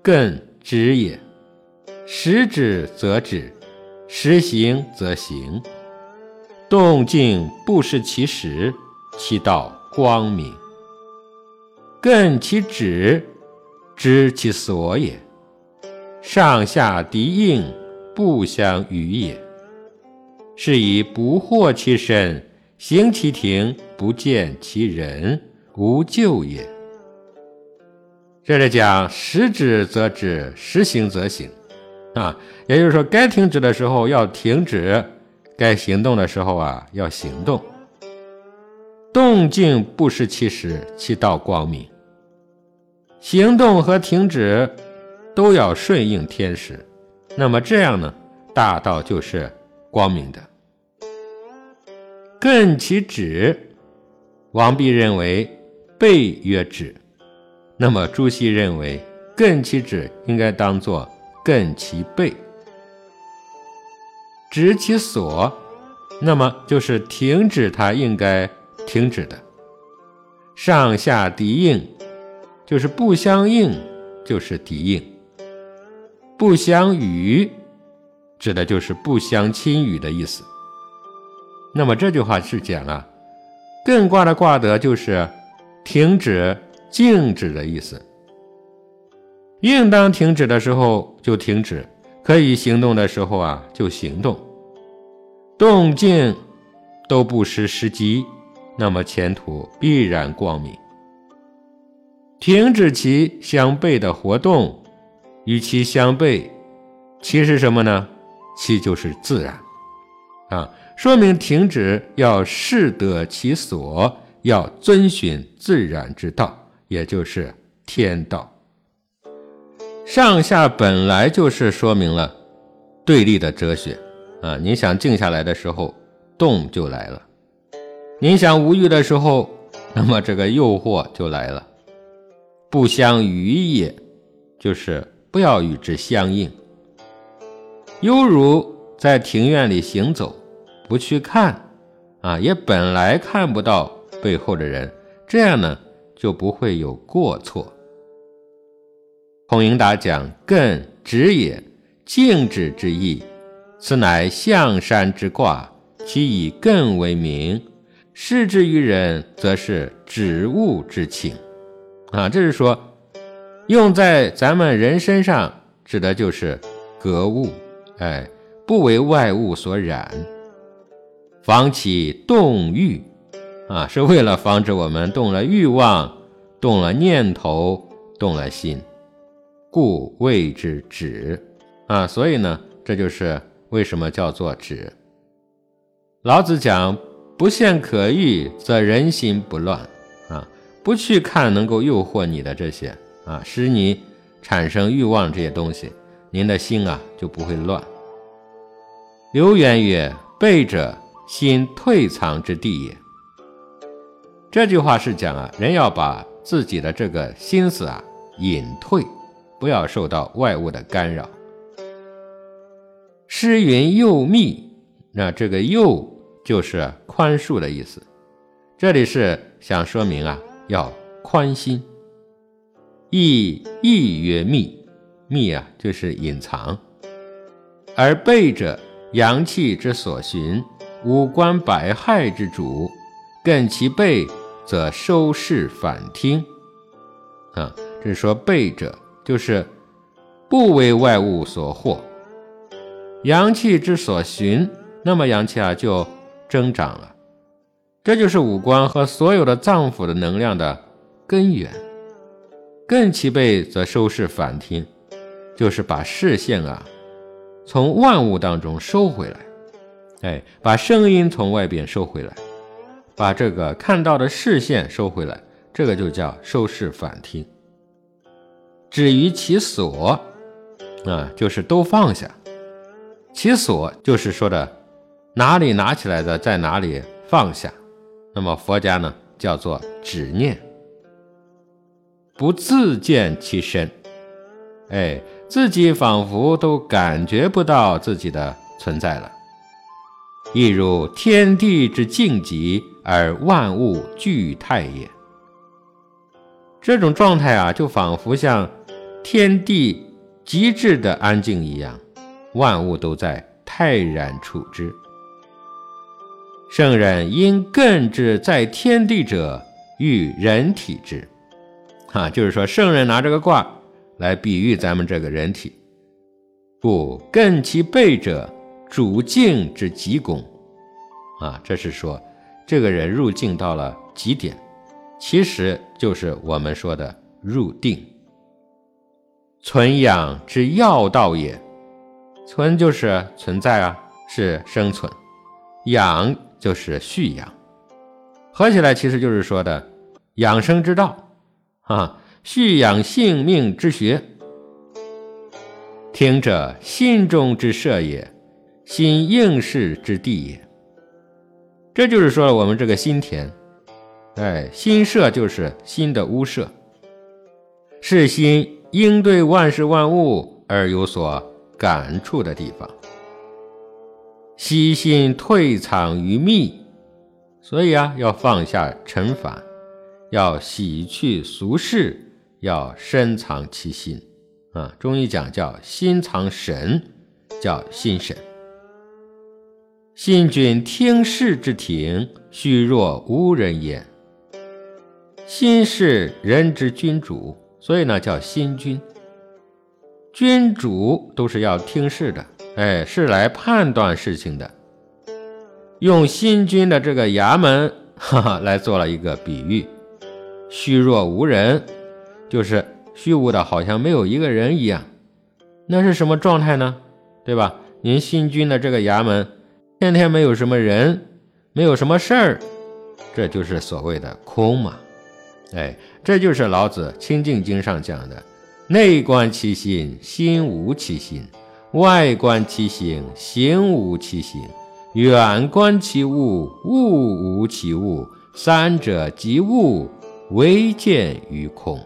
艮止也，时止则止，时行则行，动静不失其时，其道光明。艮其止，知其所也。上下敌应，不相与也。是以不惑其身，行其庭，不见其人，无咎也。这里讲时止则止，时行则行，啊，也就是说，该停止的时候要停止，该行动的时候啊要行动。动静不失其时，其道光明。行动和停止都要顺应天时，那么这样呢，大道就是光明的。艮其止，王弼认为背曰止。那么朱熹认为，艮其止应该当作艮其背，止其所，那么就是停止它应该停止的。上下敌应，就是不相应，就是敌应；不相与，指的就是不相侵与的意思。那么这句话是讲啊，艮卦的卦德就是停止。静止的意思，应当停止的时候就停止，可以行动的时候啊就行动，动静都不失时机，那么前途必然光明。停止其相悖的活动，与其相悖，其是什么呢？其就是自然啊，说明停止要适得其所，要遵循自然之道。也就是天道，上下本来就是说明了对立的哲学啊！你想静下来的时候，动就来了；你想无欲的时候，那么这个诱惑就来了。不相与也，就是不要与之相应。犹如在庭院里行走，不去看，啊，也本来看不到背后的人，这样呢，就不会有过错。孔颖达讲：“艮止也，静止之意，此乃象山之卦，其以艮为名。视之于人，则是止物之情。”啊，这是说，用在咱们人身上，指的就是格物，哎，不为外物所染，防其动欲，啊，是为了防止我们动了欲望，动了念头，动了心。故谓之止啊，所以呢，这就是为什么叫做止。老子讲：不现可欲，则人心不乱啊。不去看能够诱惑你的这些啊，使你产生欲望这些东西，您的心啊就不会乱。刘渊曰：“背者，心退藏之地也。”这句话是讲啊，人要把自己的这个心思啊隐退。不要受到外物的干扰。诗云“又密”，那这个“又”就是宽恕的意思。这里是想说明啊，要宽心。意意曰密，密啊就是隐藏。而背者，阳气之所循，五官百害之主。艮其背，则收视反听。啊，这是说背者。就是不为外物所惑，阳气之所循，那么阳气啊就增长了。这就是五官和所有的脏腑的能量的根源。艮其背则收视反听，就是把视线啊从万物当中收回来，哎，把声音从外边收回来，把这个看到的视线收回来，这个就叫收视反听。止于其所，啊，就是都放下。其所就是说的哪里拿起来的，在哪里放下。那么佛家呢，叫做止念，不自见其身，哎，自己仿佛都感觉不到自己的存在了。亦如天地之静极，而万物俱泰也。这种状态啊，就仿佛像。天地极致的安静一样，万物都在泰然处之。圣人因艮之在天地者，喻人体之。啊，就是说，圣人拿这个卦来比喻咱们这个人体。故艮其背者，主静之极功。啊，这是说这个人入静到了极点，其实就是我们说的入定。存养之要道也，存就是存在啊，是生存；养就是蓄养，合起来其实就是说的养生之道啊，蓄养性命之学。听者心中之舍也，心应事之地也。这就是说我们这个心田，哎，心舍就是心的屋舍，是心。应对万事万物而有所感触的地方，悉心退藏于密，所以啊，要放下尘烦，要洗去俗世，要深藏其心啊。中医讲叫心藏神，叫心神。新君听事之庭，虚若无人焉。心是人之君主。所以呢，叫心君。君主都是要听事的，哎，是来判断事情的。用新君的这个衙门，[laughs] 哈哈，来做了一个比喻。虚若无人，就是虚无的，好像没有一个人一样。那是什么状态呢？对吧？您新君的这个衙门，天天没有什么人，没有什么事儿，这就是所谓的空嘛。哎，这就是老子《清净经》上讲的：“内观其心，心无其心；外观其行，行无其行；远观其物，物无其物。三者即物，唯见于空。”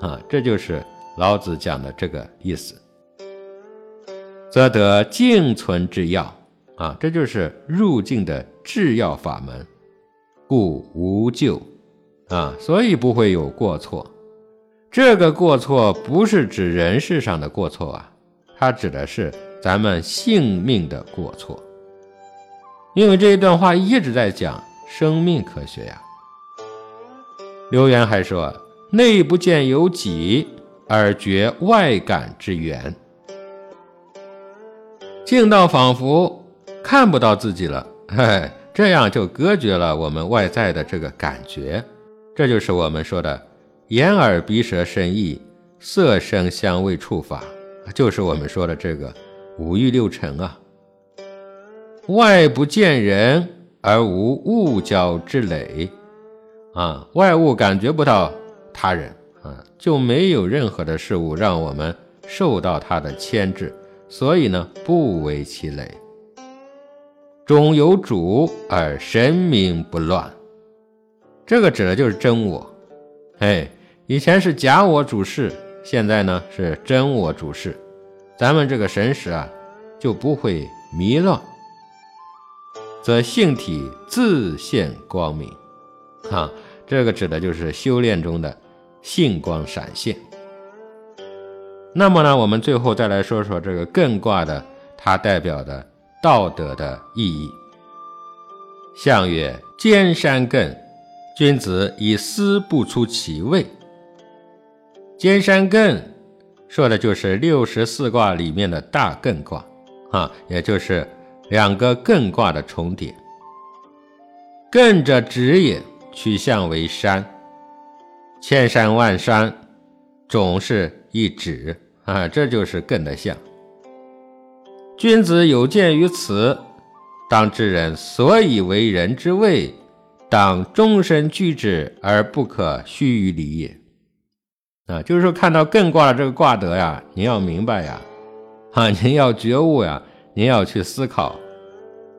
啊，这就是老子讲的这个意思，则得静存之要啊，这就是入境的制要法门，故无咎啊，所以不会有过错。这个过错不是指人事上的过错啊，它指的是咱们性命的过错。因为这一段话一直在讲生命科学呀。刘源还说：“内不见有己，而觉外感之源。静到仿佛看不到自己了，[laughs] 嘿，这样就隔绝了我们外在的这个感觉。这就是我们说的眼耳鼻舌身意，色声香味触法，就是我们说的这个五欲六尘啊。外不见人，而无物交之累。”啊，外物感觉不到他人啊，就没有任何的事物让我们受到他的牵制，所以呢，不为其累。中有主而神明不乱，这个指的就是真我。哎，以前是假我主事，现在呢是真我主事，咱们这个神识啊就不会迷乱，则性体自现光明。啊，这个指的就是修炼中的性光闪现。那么呢，我们最后再来说说这个艮卦的它代表的道德的意义。象曰：兼山艮，君子以思不出其位。兼山艮说的就是六十四卦里面的大艮卦啊，也就是两个艮卦的重叠。艮者直也。取象为山，千山万山总是一指啊，这就是艮的象。君子有鉴于此，当知人所以为人之位，当终身居之而不可虚于离也。啊，就是说看到艮卦这个卦德呀，您要明白呀，[laughs] 啊，您要觉悟呀，您要去思考，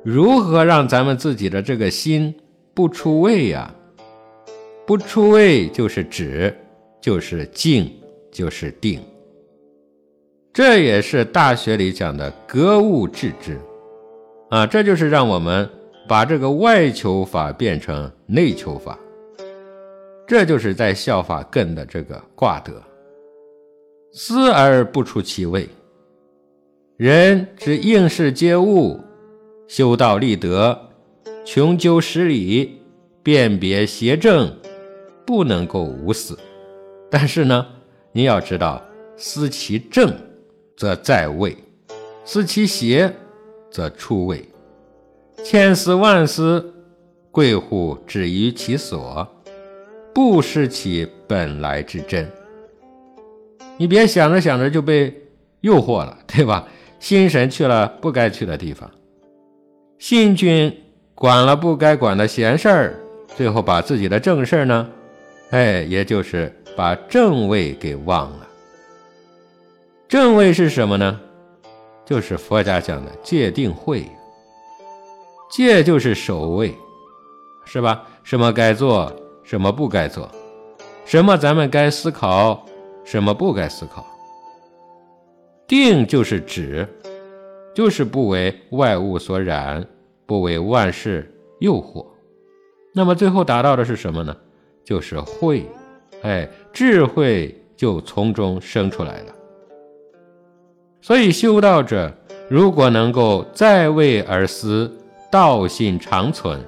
如何让咱们自己的这个心不出位呀。不出位就是止，就是静，就是定。这也是大学里讲的格物致知啊，这就是让我们把这个外求法变成内求法，这就是在效法艮的这个卦德。思而不出其位，人之应事皆物，修道立德，穷究实理，辨别邪正。不能够无私，但是呢，你要知道，思其正，则在位；思其邪，则出位。千思万思，贵乎止于其所，不失其本来之真。你别想着想着就被诱惑了，对吧？心神去了不该去的地方，信君管了不该管的闲事儿，最后把自己的正事儿呢？哎，也就是把正位给忘了。正位是什么呢？就是佛家讲的戒定慧。戒就是守卫，是吧？什么该做，什么不该做，什么咱们该思考，什么不该思考。定就是止，就是不为外物所染，不为万事诱惑。那么最后达到的是什么呢？就是慧，哎，智慧就从中生出来了。所以修道者如果能够在位而思，道心长存，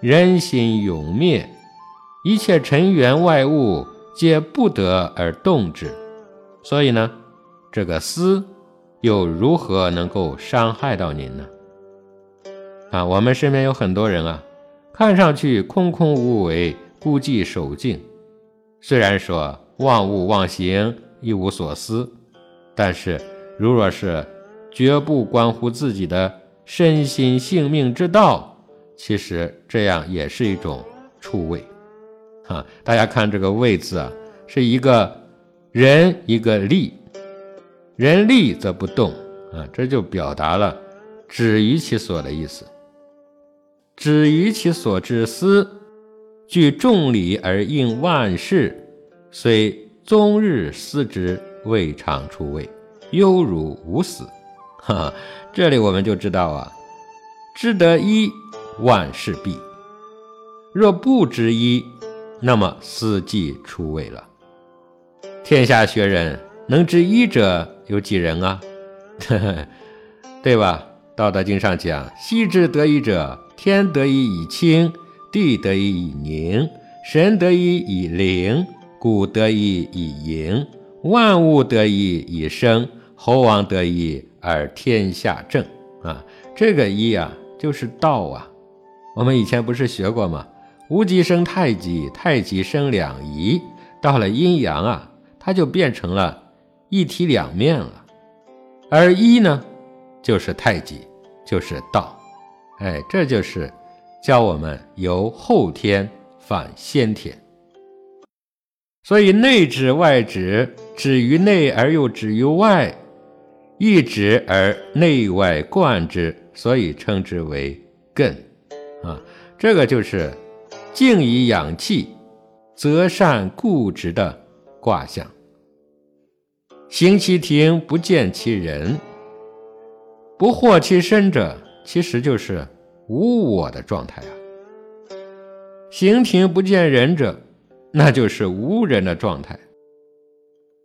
人心永灭，一切尘缘外物皆不得而动之。所以呢，这个思又如何能够伤害到您呢？啊，我们身边有很多人啊，看上去空空无为。孤寂守静，虽然说忘物忘形，一无所思，但是如若是绝不关乎自己的身心性命之道，其实这样也是一种出位。啊，大家看这个“位”字啊，是一个人一个立，人立则不动啊，这就表达了止于其所的意思，止于其所之思。据众理而应万事，虽终日思之，未尝出位，犹如无死。哈哈，这里我们就知道啊，知得一，万事毕；若不知一，那么四季出位了。天下学人能知一者有几人啊？呵呵，对吧？《道德经》上讲：“昔之得一者，天得一以清，地得一以宁，神得一以灵，谷得一以盈，万物得一以生，猴王得一而天下正。”啊，这个一啊，就是道啊。我们以前不是学过吗？无极生太极，太极生两仪，到了阴阳啊，它就变成了一体两面了。而一呢？就是太极，就是道，哎，这就是教我们由后天返先天。所以内指外指，指于内而又指于外，一直而内外贯之，所以称之为艮。啊，这个就是静以养气，则善固执的卦象。行其庭，不见其人。不惑其身者，其实就是无我的状态啊。行庭不见人者，那就是无人的状态。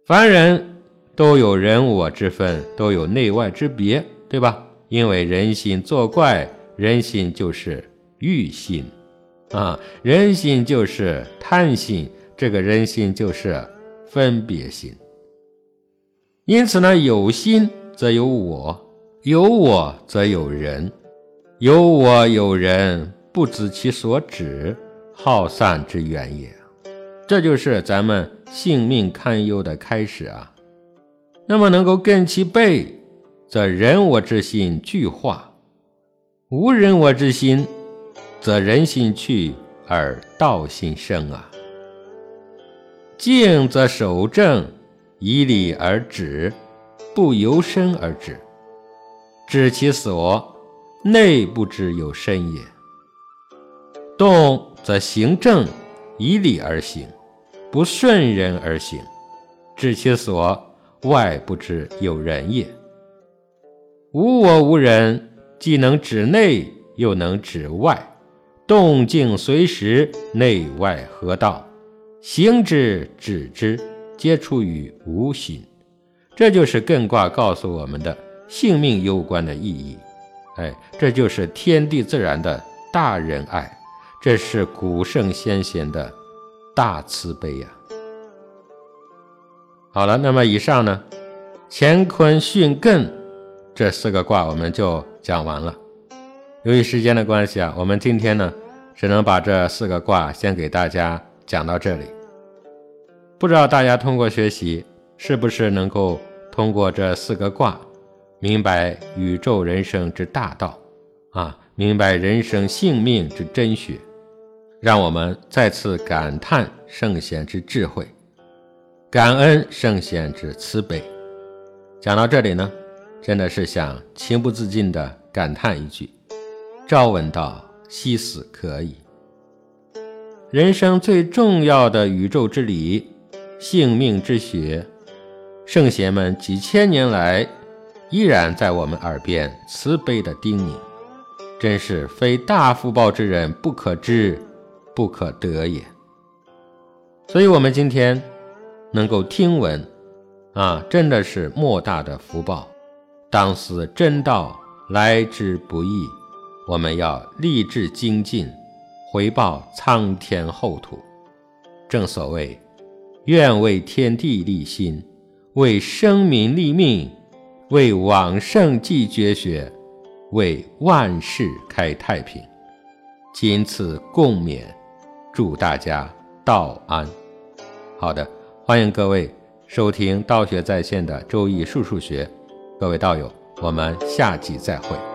凡人都有人我之分，都有内外之别，对吧？因为人心作怪，人心就是欲心啊，人心就是贪心，这个人心就是分别心。因此呢，有心则有我。有我则有人，有我有人，不知其所止，好散之源也。这就是咱们性命堪忧的开始啊。那么能够根其背，则人我之心俱化；无人我之心，则人心去而道心生啊。静则守正，以理而止，不由身而止。止其所，内不知有深也。动则行正，以理而行，不顺人而行。知其所，外不知有人也。无我无人，既能指内，又能指外。动静随时，内外合道。行之止之，皆出于无心。这就是艮卦告诉我们的。性命攸关的意义，哎，这就是天地自然的大仁爱，这是古圣先贤的大慈悲呀。好了，那么以上呢，乾坤巽艮这四个卦我们就讲完了。由于时间的关系啊，我们今天呢只能把这四个卦先给大家讲到这里。不知道大家通过学习是不是能够通过这四个卦。明白宇宙人生之大道，啊，明白人生性命之真学，让我们再次感叹圣贤之智慧，感恩圣贤之慈悲。讲到这里呢，真的是想情不自禁地感叹一句：“朝闻道，夕死可矣。”人生最重要的宇宙之理，性命之学，圣贤们几千年来。依然在我们耳边慈悲的叮咛，真是非大福报之人不可知、不可得也。所以，我们今天能够听闻，啊，真的是莫大的福报。当思真道来之不易，我们要立志精进，回报苍天厚土。正所谓，愿为天地立心，为生民立命。为往圣继绝学，为万世开太平。仅此共勉，祝大家道安。好的，欢迎各位收听道学在线的周易数数学。各位道友，我们下集再会。